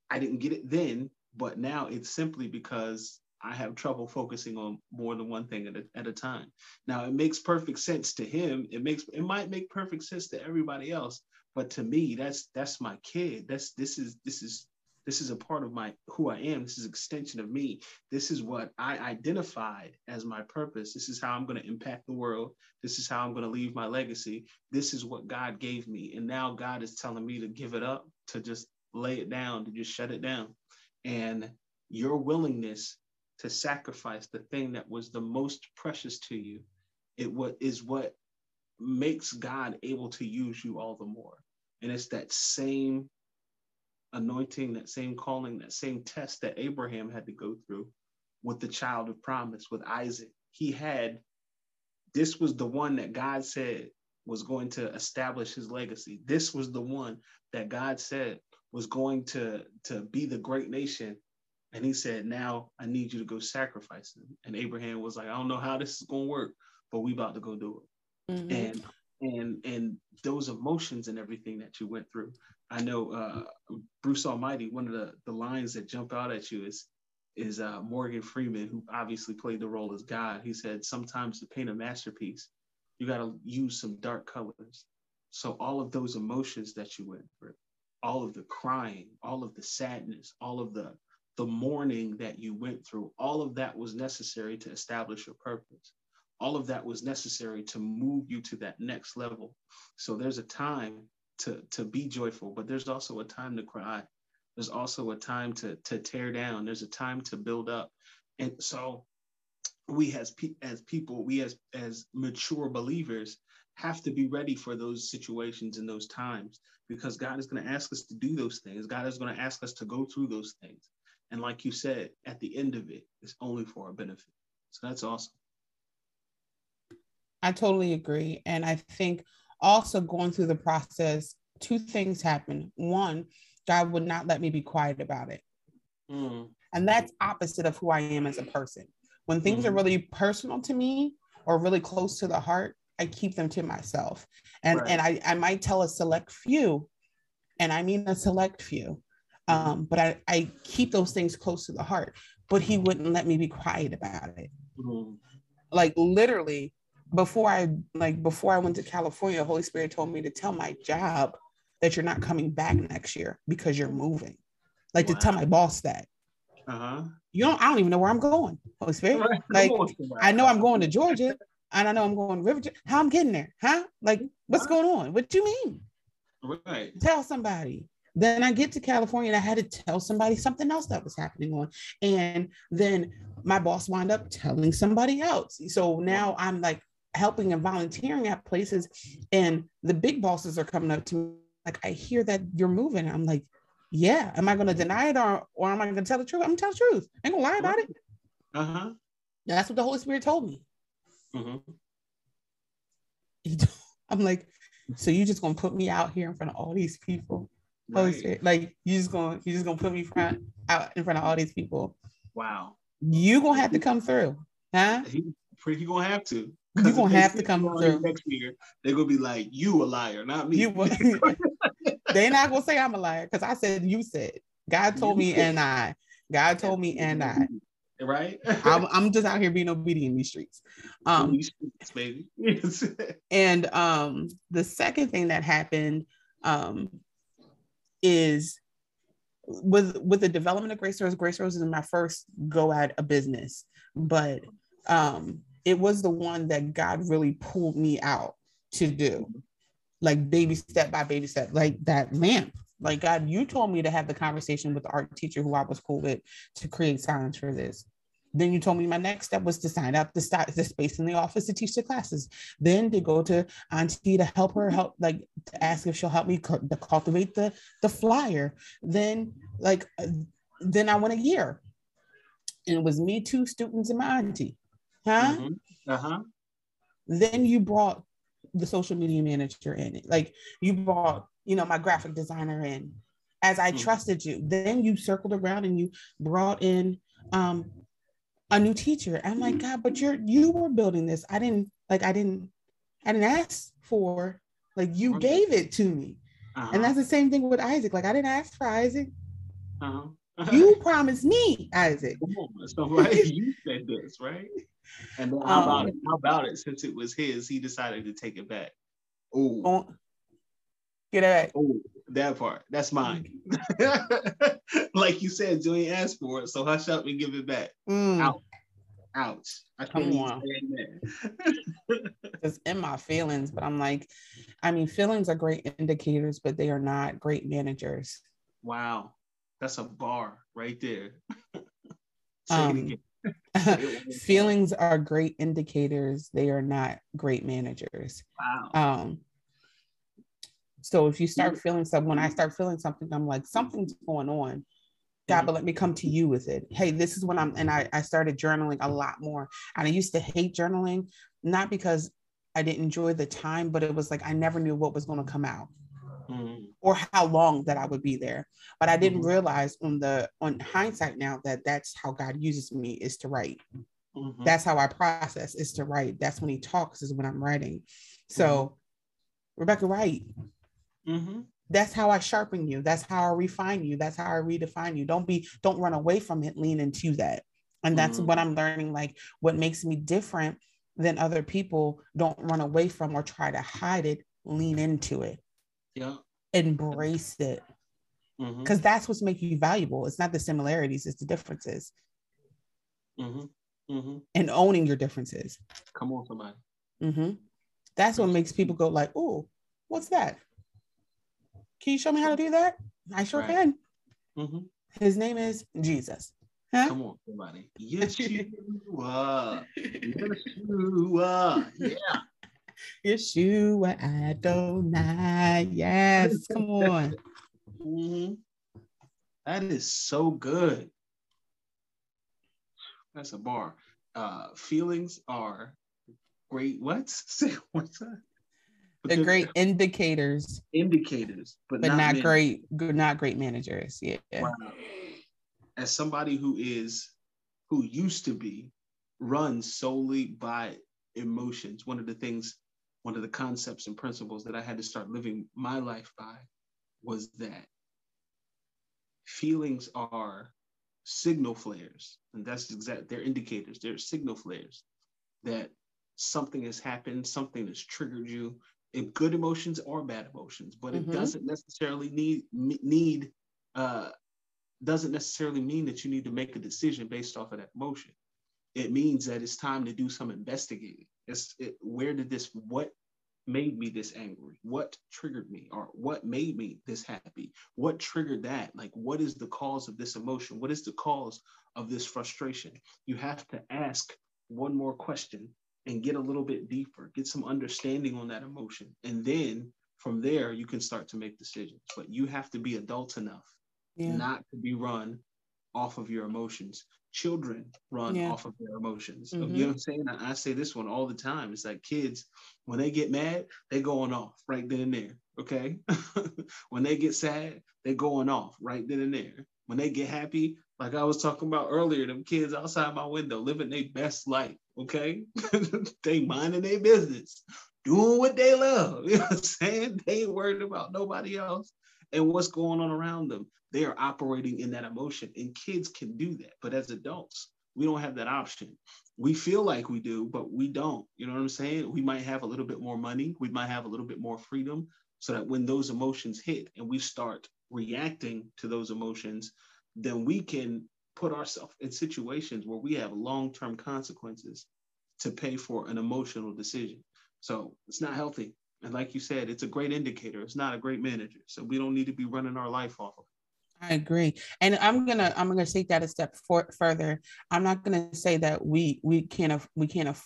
I didn't get it then, but now it's simply because I have trouble focusing on more than one thing at a, at a time. Now it makes perfect sense to him. It makes it might make perfect sense to everybody else, but to me, that's that's my kid. That's this is this is this is a part of my who I am. This is extension of me. This is what I identified as my purpose. This is how I'm going to impact the world. This is how I'm going to leave my legacy. This is what God gave me. And now God is telling me to give it up, to just lay it down, to just shut it down. And your willingness to sacrifice the thing that was the most precious to you, it what is what makes God able to use you all the more. And it's that same anointing, that same calling, that same test that Abraham had to go through with the child of promise, with Isaac. He had, this was the one that God said was going to establish his legacy. This was the one that God said was going to, to be the great nation and he said, Now I need you to go sacrifice them. And Abraham was like, I don't know how this is gonna work, but we about to go do it. Mm-hmm. And and and those emotions and everything that you went through. I know uh, Bruce Almighty, one of the, the lines that jump out at you is is uh, Morgan Freeman, who obviously played the role as God. He said, sometimes to paint a masterpiece, you got to use some dark colors. So all of those emotions that you went through, all of the crying, all of the sadness, all of the the mourning that you went through, all of that was necessary to establish your purpose. All of that was necessary to move you to that next level. So there's a time to, to be joyful, but there's also a time to cry. There's also a time to, to tear down. There's a time to build up. And so we as, pe- as people, we as, as mature believers have to be ready for those situations and those times because God is going to ask us to do those things. God is going to ask us to go through those things. And like you said, at the end of it, it's only for our benefit. So that's awesome. I totally agree. And I think also going through the process, two things happen. One, God would not let me be quiet about it. Mm. And that's opposite of who I am as a person. When things mm-hmm. are really personal to me or really close to the heart, I keep them to myself. And right. and I, I might tell a select few, and I mean a select few, um, but I, I keep those things close to the heart. But he wouldn't let me be quiet about it. Mm-hmm. Like literally, before I like before I went to California, Holy Spirit told me to tell my job that you're not coming back next year because you're moving. Like wow. to tell my boss that. Uh-huh. You don't. I don't even know where I'm going. Holy Spirit. Right. Like I know I'm going to Georgia, and I know I'm going to River. How I'm getting there? Huh? Like what's going on? What do you mean? Right. Tell somebody. Then I get to California and I had to tell somebody something else that was happening on. And then my boss wound up telling somebody else. So now I'm like helping and volunteering at places, and the big bosses are coming up to me like, I hear that you're moving. I'm like, yeah. Am I going to deny it or, or am I going to tell the truth? I'm going to tell the truth. I ain't going to lie about it. Uh huh. That's what the Holy Spirit told me. Mm-hmm. I'm like, so you just gonna put me out here in front of all these people Holy Spirit, like you just gonna you just gonna put me front out in front of all these people. Wow. You gonna have to come through, huh? He pretty gonna have to. You're gonna have to come through next year. They're gonna be like, "You a liar, not me." You, they're not gonna say I'm a liar because I said you said. God told me, and I. God told me, and I. Right. I'm, I'm just out here being obedient in these streets. Um, these streets, baby. and um, the second thing that happened um, is with with the development of Grace Rose. Grace Rose is my first go at a business, but um, it was the one that God really pulled me out to do, like baby step by baby step, like that lamp. Like God, you told me to have the conversation with the art teacher who I was cool with to create signs for this. Then you told me my next step was to sign up the, st- the space in the office to teach the classes. Then to go to Auntie to help her help, like to ask if she'll help me cu- to cultivate the the flyer. Then like uh, then I went a year, and it was me, two students, and my auntie. Huh? Mm-hmm. Uh huh. Then you brought the social media manager in. Like you brought, you know, my graphic designer in as I mm-hmm. trusted you. Then you circled around and you brought in um a new teacher. I'm like, God, but you're you were building this. I didn't like I didn't I didn't ask for like you okay. gave it to me. Uh-huh. And that's the same thing with Isaac. Like I didn't ask for Isaac. Uh-huh. You promised me, Isaac. So right, you said this, right? And then how about um, it? How about it? Since it was his, he decided to take it back. Oh, get it back. Oh, that part. That's mine. like you said, Julian asked for it, so hush up and give it back. Mm. Ouch. Ouch. I can't even It's in my feelings, but I'm like, I mean, feelings are great indicators, but they are not great managers. Wow. That's a bar right there. um, feelings are great indicators. They are not great managers. Wow. Um, so if you start feeling something, when I start feeling something, I'm like, something's going on. God, but let me come to you with it. Hey, this is when I'm, and I, I started journaling a lot more. And I used to hate journaling, not because I didn't enjoy the time, but it was like I never knew what was going to come out mm-hmm. Or how long that I would be there. But I didn't mm-hmm. realize on the on hindsight now that that's how God uses me is to write. Mm-hmm. That's how I process is to write. That's when He talks is when I'm writing. So, mm-hmm. Rebecca, write. Mm-hmm. That's how I sharpen you. That's how I refine you. That's how I redefine you. Don't be, don't run away from it. Lean into that. And that's mm-hmm. what I'm learning. Like what makes me different than other people. Don't run away from or try to hide it. Lean into it. Yeah. Embrace it. Because mm-hmm. that's what's making you valuable. It's not the similarities, it's the differences. Mm-hmm. Mm-hmm. And owning your differences. Come on, somebody. Mm-hmm. That's what makes people go like, "Oh, what's that? Can you show me how to do that?" I sure right. can. Mm-hmm. His name is Jesus. Huh? Come on, somebody. Yeshua. Yeshua. Yeah. Yeshua Adonai. Yes, come on. Mm-hmm. That is so good. That's a bar. Uh, feelings are great. What? What's that? But they're great indicators. Indicators, but, but not, not great, not great managers. Yeah. Wow. As somebody who is, who used to be, run solely by emotions. One of the things one of the concepts and principles that I had to start living my life by was that feelings are signal flares. And that's exact, they're indicators, they're signal flares that something has happened, something has triggered you, in good emotions or bad emotions, but mm-hmm. it doesn't necessarily need need uh, doesn't necessarily mean that you need to make a decision based off of that emotion. It means that it's time to do some investigating. It's it, where did this what made me this angry? What triggered me? Or what made me this happy? What triggered that? Like, what is the cause of this emotion? What is the cause of this frustration? You have to ask one more question and get a little bit deeper, get some understanding on that emotion. And then from there, you can start to make decisions. But you have to be adult enough yeah. not to be run off of your emotions. Children run yeah. off of their emotions. Mm-hmm. You know what I'm saying? I, I, say this one all the time. It's like kids, when they get mad, they going off right then and there. Okay. when they get sad, they going off right then and there. When they get happy, Like I was talking about earlier, them kids outside my window living their best life. Okay, they minding their business, doing what they love. You know what I'm saying? They ain't worried about nobody else and what's going on around them. They are operating in that emotion, and kids can do that. But as adults, we don't have that option. We feel like we do, but we don't. You know what I'm saying? We might have a little bit more money, we might have a little bit more freedom, so that when those emotions hit and we start reacting to those emotions, then we can put ourselves in situations where we have long-term consequences to pay for an emotional decision. So it's not healthy. And like you said, it's a great indicator. It's not a great manager. So we don't need to be running our life off of it. I agree, and I'm gonna I'm gonna take that a step for, further. I'm not gonna say that we we can't we can't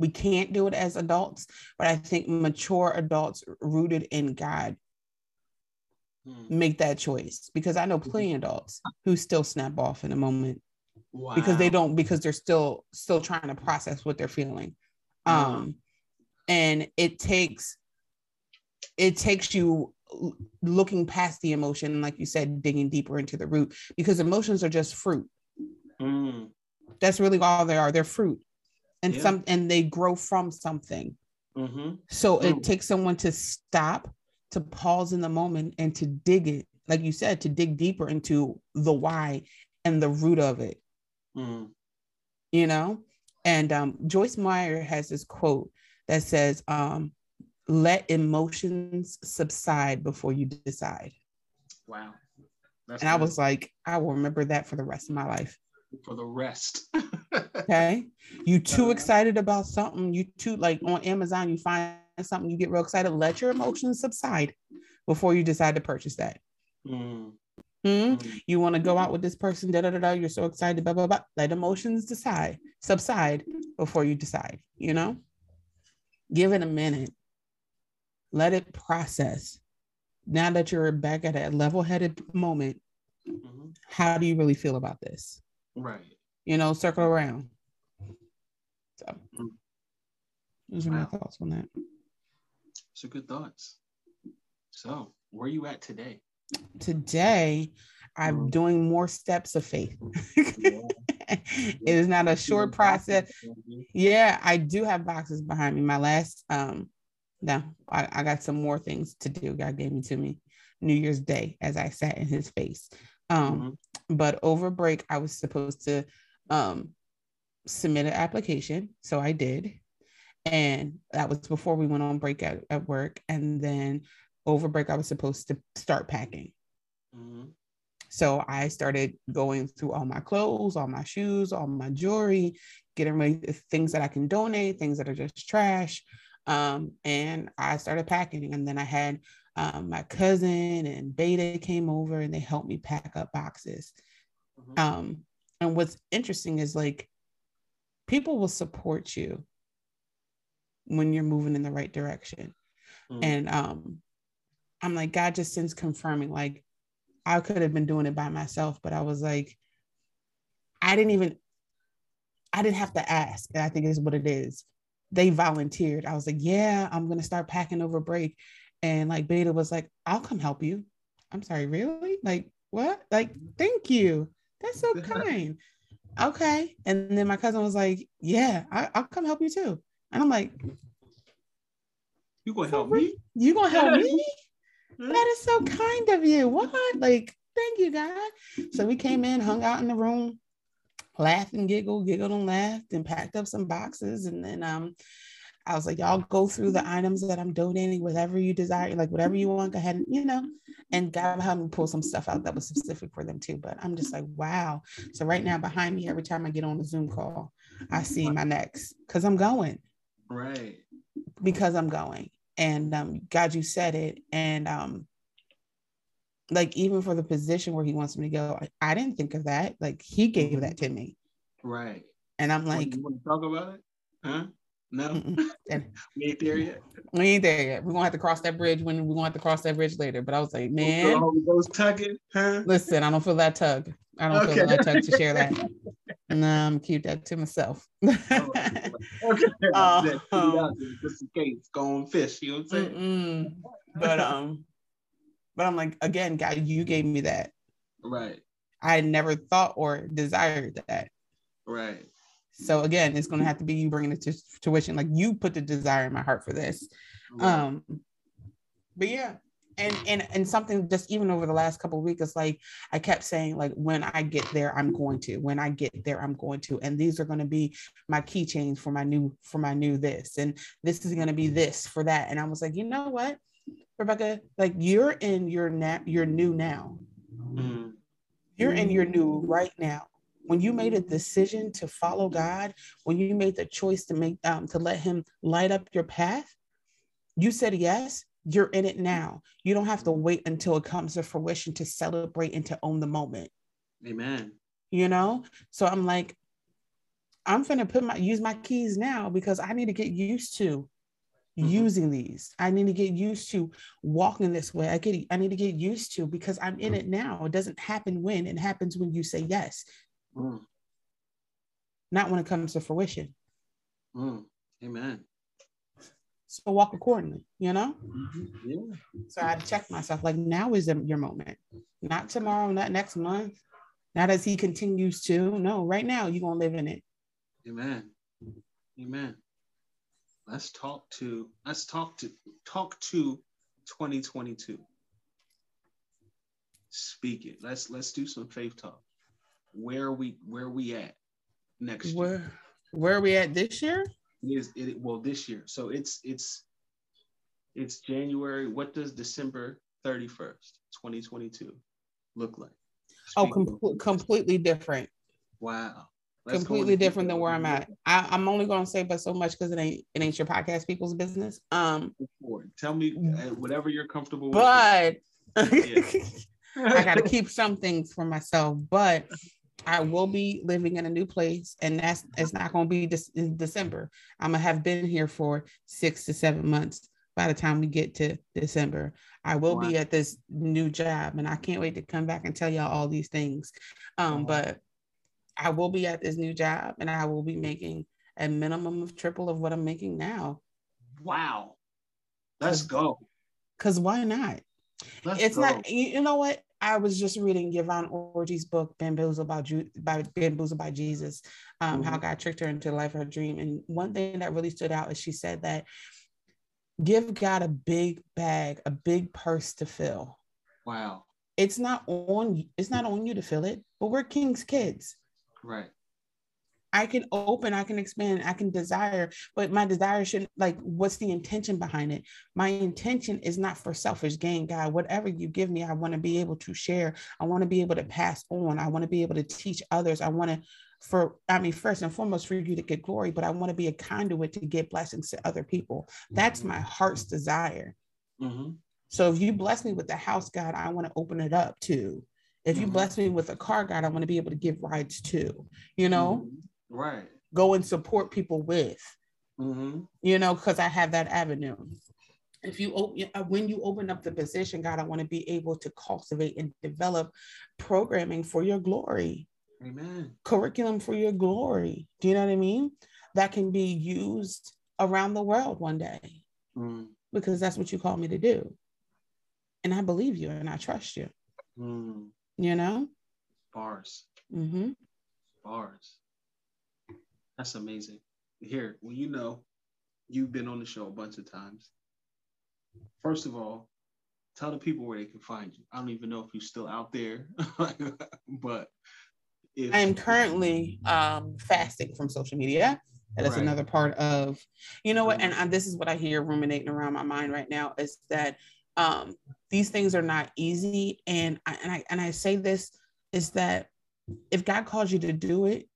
we can't do it as adults, but I think mature adults rooted in God hmm. make that choice because I know plenty of adults who still snap off in a moment wow. because they don't because they're still still trying to process what they're feeling. Um, and it takes it takes you looking past the emotion and like you said digging deeper into the root because emotions are just fruit mm. that's really all they are they're fruit and yeah. some and they grow from something mm-hmm. so mm. it takes someone to stop to pause in the moment and to dig it like you said to dig deeper into the why and the root of it mm. you know and um, joyce meyer has this quote that says um, let emotions subside before you decide. Wow. That's and. I was like, I will remember that for the rest of my life. For the rest. okay. You too uh, excited about something. You too like on Amazon, you find something, you get real excited. Let your emotions subside before you decide to purchase that. Mm. Hmm? Mm. You want to go out with this person, da da da da. You're so excited, blah blah blah. Let emotions decide, subside before you decide. You know, give it a minute let it process. Now that you're back at a level headed moment, mm-hmm. how do you really feel about this? Right. You know, circle around. So, mm-hmm. those are wow. my thoughts on that. So, good thoughts. So, where are you at today? Today, I'm mm-hmm. doing more steps of faith. it is not a short process. Yeah, I do have boxes behind me. My last um no, I, I got some more things to do. God gave me to me New Year's Day as I sat in his face. Um, mm-hmm. But over break, I was supposed to um, submit an application. So I did. And that was before we went on break at, at work. And then over break, I was supposed to start packing. Mm-hmm. So I started going through all my clothes, all my shoes, all my jewelry, getting ready things that I can donate, things that are just trash. Um, and I started packing. And then I had um, my cousin and Beta came over and they helped me pack up boxes. Mm-hmm. Um, and what's interesting is like people will support you when you're moving in the right direction. Mm-hmm. And um, I'm like, God just sends confirming, like, I could have been doing it by myself, but I was like, I didn't even, I didn't have to ask. And I think is what it is they volunteered. I was like, yeah, I'm gonna start packing over break. And like Beta was like, I'll come help you. I'm sorry, really? Like, what? Like, thank you. That's so kind. Okay. And then my cousin was like, Yeah, I, will come help you too. And I'm like, You gonna help me? You gonna help me? that is so kind of you. What? Like, thank you, God. So we came in, hung out in the room, laughed and giggled, giggled and laughed, and packed up some boxes. And then um, I was like, y'all go through the items that I'm donating, whatever you desire, like whatever you want, go ahead and, you know, and God helped me pull some stuff out that was specific for them too. But I'm just like, wow. So right now behind me, every time I get on a Zoom call, I see my next because I'm going. Right. Because I'm going. And um, God, you said it. And um, like even for the position where he wants me to go, I, I didn't think of that. Like he gave that to me. Right. And I'm like, you want to talk about it? Huh? No, we ain't there yet. We ain't there yet. We're gonna have to cross that bridge when we want to cross that bridge later. But I was like, man, those tugging, huh? Listen, I don't feel that tug. I don't okay. feel that tug to share that. And I'm keep that to myself. oh, okay. Uh, um, just in case, go on fish. You know what I'm saying? Mm-mm. But um, but I'm like, again, God, you gave me that. Right. I never thought or desired that. Right. So again, it's going to have to be you bringing it to tuition. Like you put the desire in my heart for this. Right. Um, but yeah, and and and something just even over the last couple of weeks, it's like I kept saying like when I get there, I'm going to. When I get there, I'm going to. And these are going to be my keychains for my new for my new this, and this is going to be this for that. And I was like, you know what, Rebecca, like you're in your na- your new now. Mm. You're in your new right now. When you made a decision to follow God, when you made the choice to make um, to let Him light up your path, you said yes. You're in it now. You don't have to wait until it comes to fruition to celebrate and to own the moment. Amen. You know. So I'm like, I'm gonna put my use my keys now because I need to get used to Mhm. using these. I need to get used to walking this way. I get I need to get used to because I'm in it now. It doesn't happen when it happens when you say yes, Mm. not when it comes to fruition. Mm. Amen. So walk accordingly, you know? Yeah. So I check myself like now is your moment, not tomorrow, not next month, not as he continues to. No, right now you're gonna live in it. Amen. Amen. Let's talk to let's talk to talk to 2022. Speak it. Let's let's do some faith talk. Where are we where are we at next year? Where where are we at this year? It is it well this year. So it's it's it's January. What does December 31st, 2022 look like? Oh, Speak it. com- completely different. wow. Let's completely different than where I'm at. I, I'm only gonna say but so much because it ain't it ain't your podcast people's business. Um, Tell me uh, whatever you're comfortable with. but Yeah. I gotta keep some things for myself. But I will be living in a new place, and that's it's not gonna be this in December. I'm gonna have been here for six to seven months by the time we get to December. I will be at this new job, and I can't wait to come back and tell y'all all these things. Um, Wow. but I will be at this new job, and I will be making a minimum of triple of what I'm making now. Wow. Let's go. Cause why not? Let's it's go. not you, know what i was just reading yvonne orji's book Bamboozled about Ju- by bamboozle by jesus um, how Mhm. god tricked her into the life of her dream and one thing that really stood out is she said that give god a big bag a big purse to fill Wow. it's not on it's not on you to fill it but we're king's kids Right. I can open, I can expand, I can desire, but my desire shouldn't like what's the intention behind it? My intention is not for selfish gain, God. Whatever you give me, I want to be able to share. I want to be able to pass on. I want to be able to teach others. I want to, for I mean, first and foremost, for you to get glory, but I want to be a conduit to get blessings to other people. That's my heart's desire. Mm-hmm. So if you bless me with the house, God, I want to open it up too. If you Mhm. bless me with a car, God, I want to be able to give rides to, You know, Mm-hmm. Right. go and support people with, Mm-hmm. you know, because I have that avenue. If you open, when you open up the position, God, I want to be able to cultivate and develop programming for your glory, Amen. curriculum for your glory. Do you know what I mean? That can be used around the world one day Mm. because that's what you call me to do. And I believe you and I trust you, Mm. You know? Bars. hmm Bars. That's amazing. Here, well, you know, you've been on the show a bunch of times. First of all, tell the people where they can find you. I don't even know if you're still out there, but if I am currently um, fasting from social media. That is Right. another part of, you know what? And I, this is what I hear ruminating around my mind right now is that um, these things are not easy. And I, and I and I say this is that if God calls you to do it,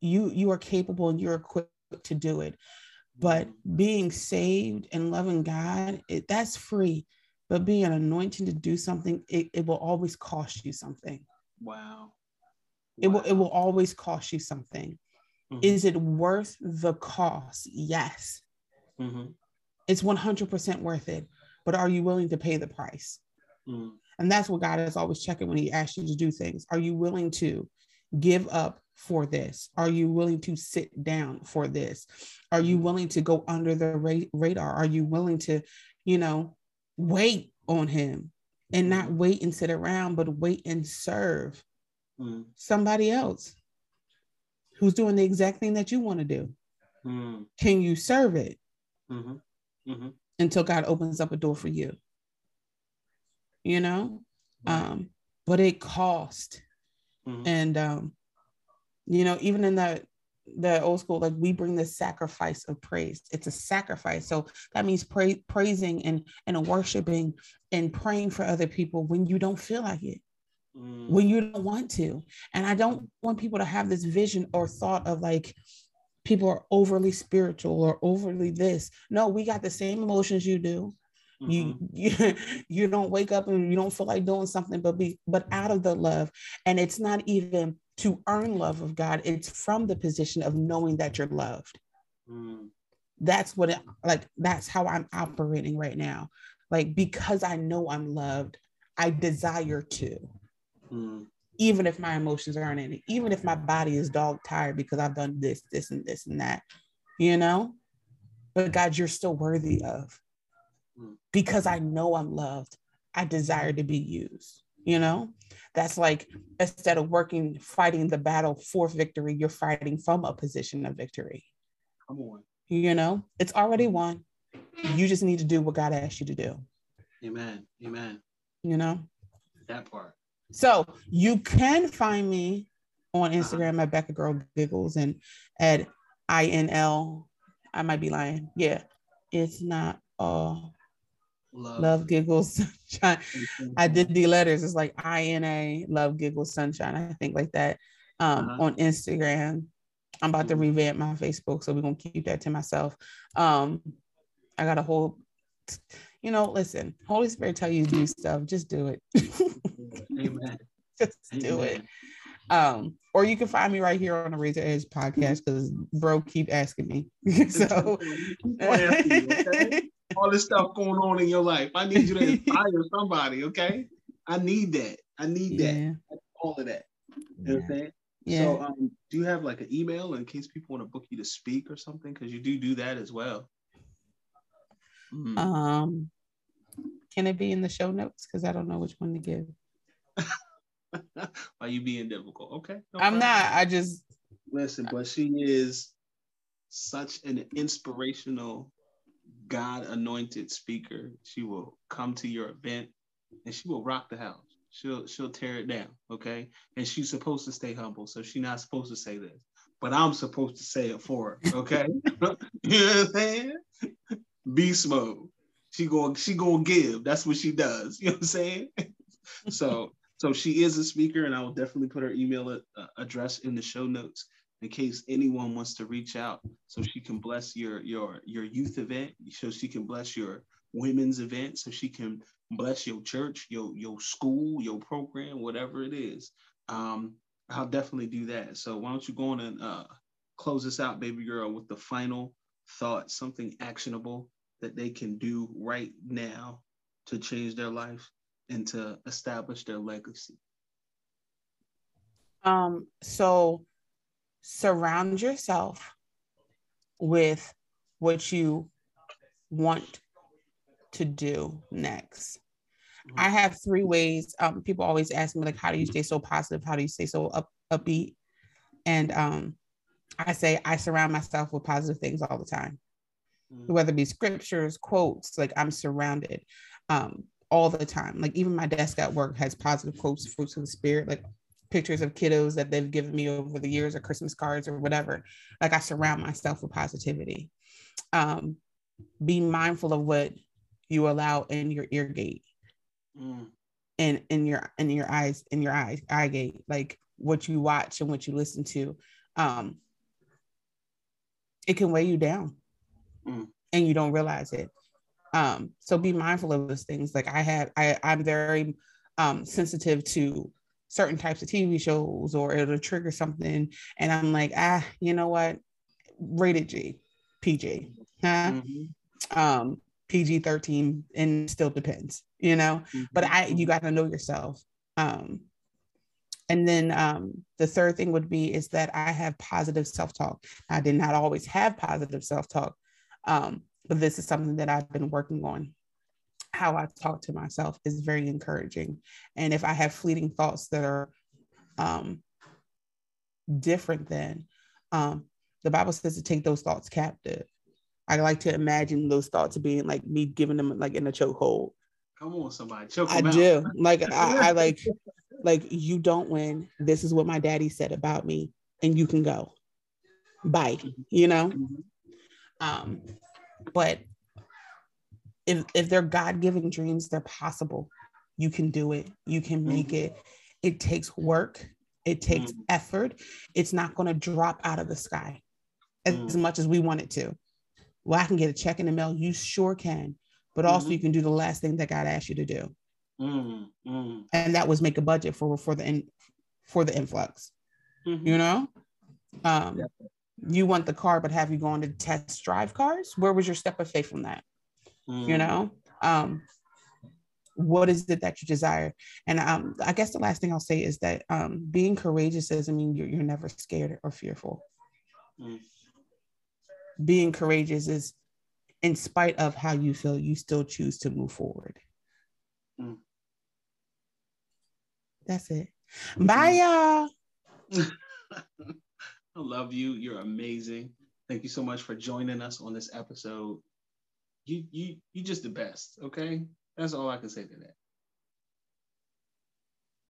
you you are capable and you're equipped to do it. But being saved and loving God, it, that's free. But being anointed to do something, it, it will always cost you something. wow, It will it will always cost you something. Mhm. Is it worth the cost? Yes. Mhm. It's 100% worth it. But are you willing to pay the price? Mm. And that's what God is always checking when He asks you to do things. Are you willing to give up for this? Are you willing to sit down for this? Are you willing to go under the ra- radar? Are you willing to, you know, wait on Him and not wait and sit around, but wait and serve? mm. somebody else who's doing the exact thing that you want to do? Mm. Can you serve it mm-hmm. Mm-hmm. Until God opens up a door for you? You know, um, but it cost, mm-hmm. and um, you know, even in that the old school, like we bring the sacrifice of praise. It's a sacrifice. So that means pra- praising and and worshiping and praying for other people when you don't feel like it, mm. when you don't want to. And I don't want people to have this vision or thought of like people are overly spiritual or overly this. No, we got the same emotions you do. Mm-hmm. You, you you don't wake up and you don't feel like doing something but be but out of the love and it's not even to earn love of God. It's from the position of knowing that you're loved. Mm. That's what it, like that's how I'm operating right now. Like because I know I'm loved, I desire to. Mm. Even if my emotions aren't in it, even if my body is dog tired because I've done this, this, and this and that, you know. But God, you're still worthy of. Because I know I'm loved, I desire to be used you know? That's like instead of working fighting the battle for victory you're fighting from a position of victory. Come on. You know? It's already won. You just need to do what god asked you to do. Amen. Amen. You know? That part so you can find me on instagram at becca girl giggles and at inl i might be lying yeah it's not all Love, love giggles sunshine. I did the letters. It's like I N A love giggles sunshine. I think like that. Um, uh-huh. on Instagram. I'm about to mm-hmm. revamp my Facebook, so we're gonna keep that to myself. Um, I got a whole, you know, listen, Holy Spirit tell you to do stuff, just do it. Amen. just Amen. do it. Um, or you can find me right here on the Razor Edge podcast because bro keep asking me. so all this stuff going on in your life. I need you to inspire somebody, okay? I need that. I need that. Yeah. All of that. You know what I'm saying? Yeah. So, um, do you have like an email in case people want to book you to speak or something? Because you do do that as well. Mm. Um, can it be in the show notes? Because I don't know which one to give. Why you being difficult? Okay. No I'm not. I just listen, but she is such an inspirational God anointed speaker. She will come to your event and she will rock the house. She'll she'll tear it down, okay? And she's supposed to stay humble, so she's not supposed to say this. But I'm supposed to say it for her, okay? you know what I'm saying? Beast mode. She going she gonna give. That's what she does. You know what I'm saying? so so she is a speaker, and I will definitely put her email uh, address in the show notes in case anyone wants to reach out so she can bless your your your youth event so she can bless your women's event so she can bless your church your your school your program whatever it is um i'll definitely do that so why don't you go on and uh close this out baby girl with the final thought something actionable that they can do right now to change their life and to establish their legacy um so surround yourself with what you want to do next. Mm-hmm. I have three ways. Um, people always ask me like, how do you stay so positive? How do you stay so up upbeat? And um, I say I surround myself with positive things all the time, mm-hmm. whether it be scriptures, quotes. Like I'm surrounded um, all the time. Like even my desk at work has positive quotes, fruits of the spirit. Like pictures of kiddos that they've given me over the years or Christmas cards or whatever. Like I surround myself with positivity. Um, be mindful of what you allow in your ear gate mm. and in your in your eyes in your eyes eye gate like what you watch and what you listen to um it can weigh you down mm. and you don't realize it um so be mindful of those things like i have i i'm very um sensitive to certain types of TV shows or it'll trigger something. And I'm like, ah, you know what? Rated G, PG, huh? Mm-hmm. Um, PG 13 and still depends, you know, mm-hmm. but I, you got to know yourself. Um, and then um, the third thing would be is that I have positive self talk. I did not always have positive self talk, um, but this is something that I've been working on how I talk to myself is very encouraging. And if I have fleeting thoughts that are um, different than um, the Bible says to take those thoughts captive. I like to imagine those thoughts being like me giving them like in a chokehold. Come on, somebody, choke I out. do. Like I, I like like you don't win. This is what my daddy said about me, and you can go. Bye. You know. Um, but if if they're God-given dreams, they're possible. You can do it. You can make it. It takes work. It takes Mhm. effort. It's not going to drop out of the sky as Mm. much as we want it to. Well, I can get a check in the mail. You sure can. But also, Mhm. you can do the last thing that God asked you to do, Mm, mm, and that was make a budget for for the in, for the influx. You know, um, you want the car, but have you gone to test drive cars? Where was your step of faith from that? you Mm. know um what is it that you desire and um i guess the last thing i'll say is that um being courageous doesn't mean you're, you're never scared or fearful Mm. being courageous is in spite of how you feel you still choose to move forward Mm. that's it bye y'all I love you. You're amazing. Thank you so much for joining us on this episode. You you you just the best. Okay, that's all I can say to that.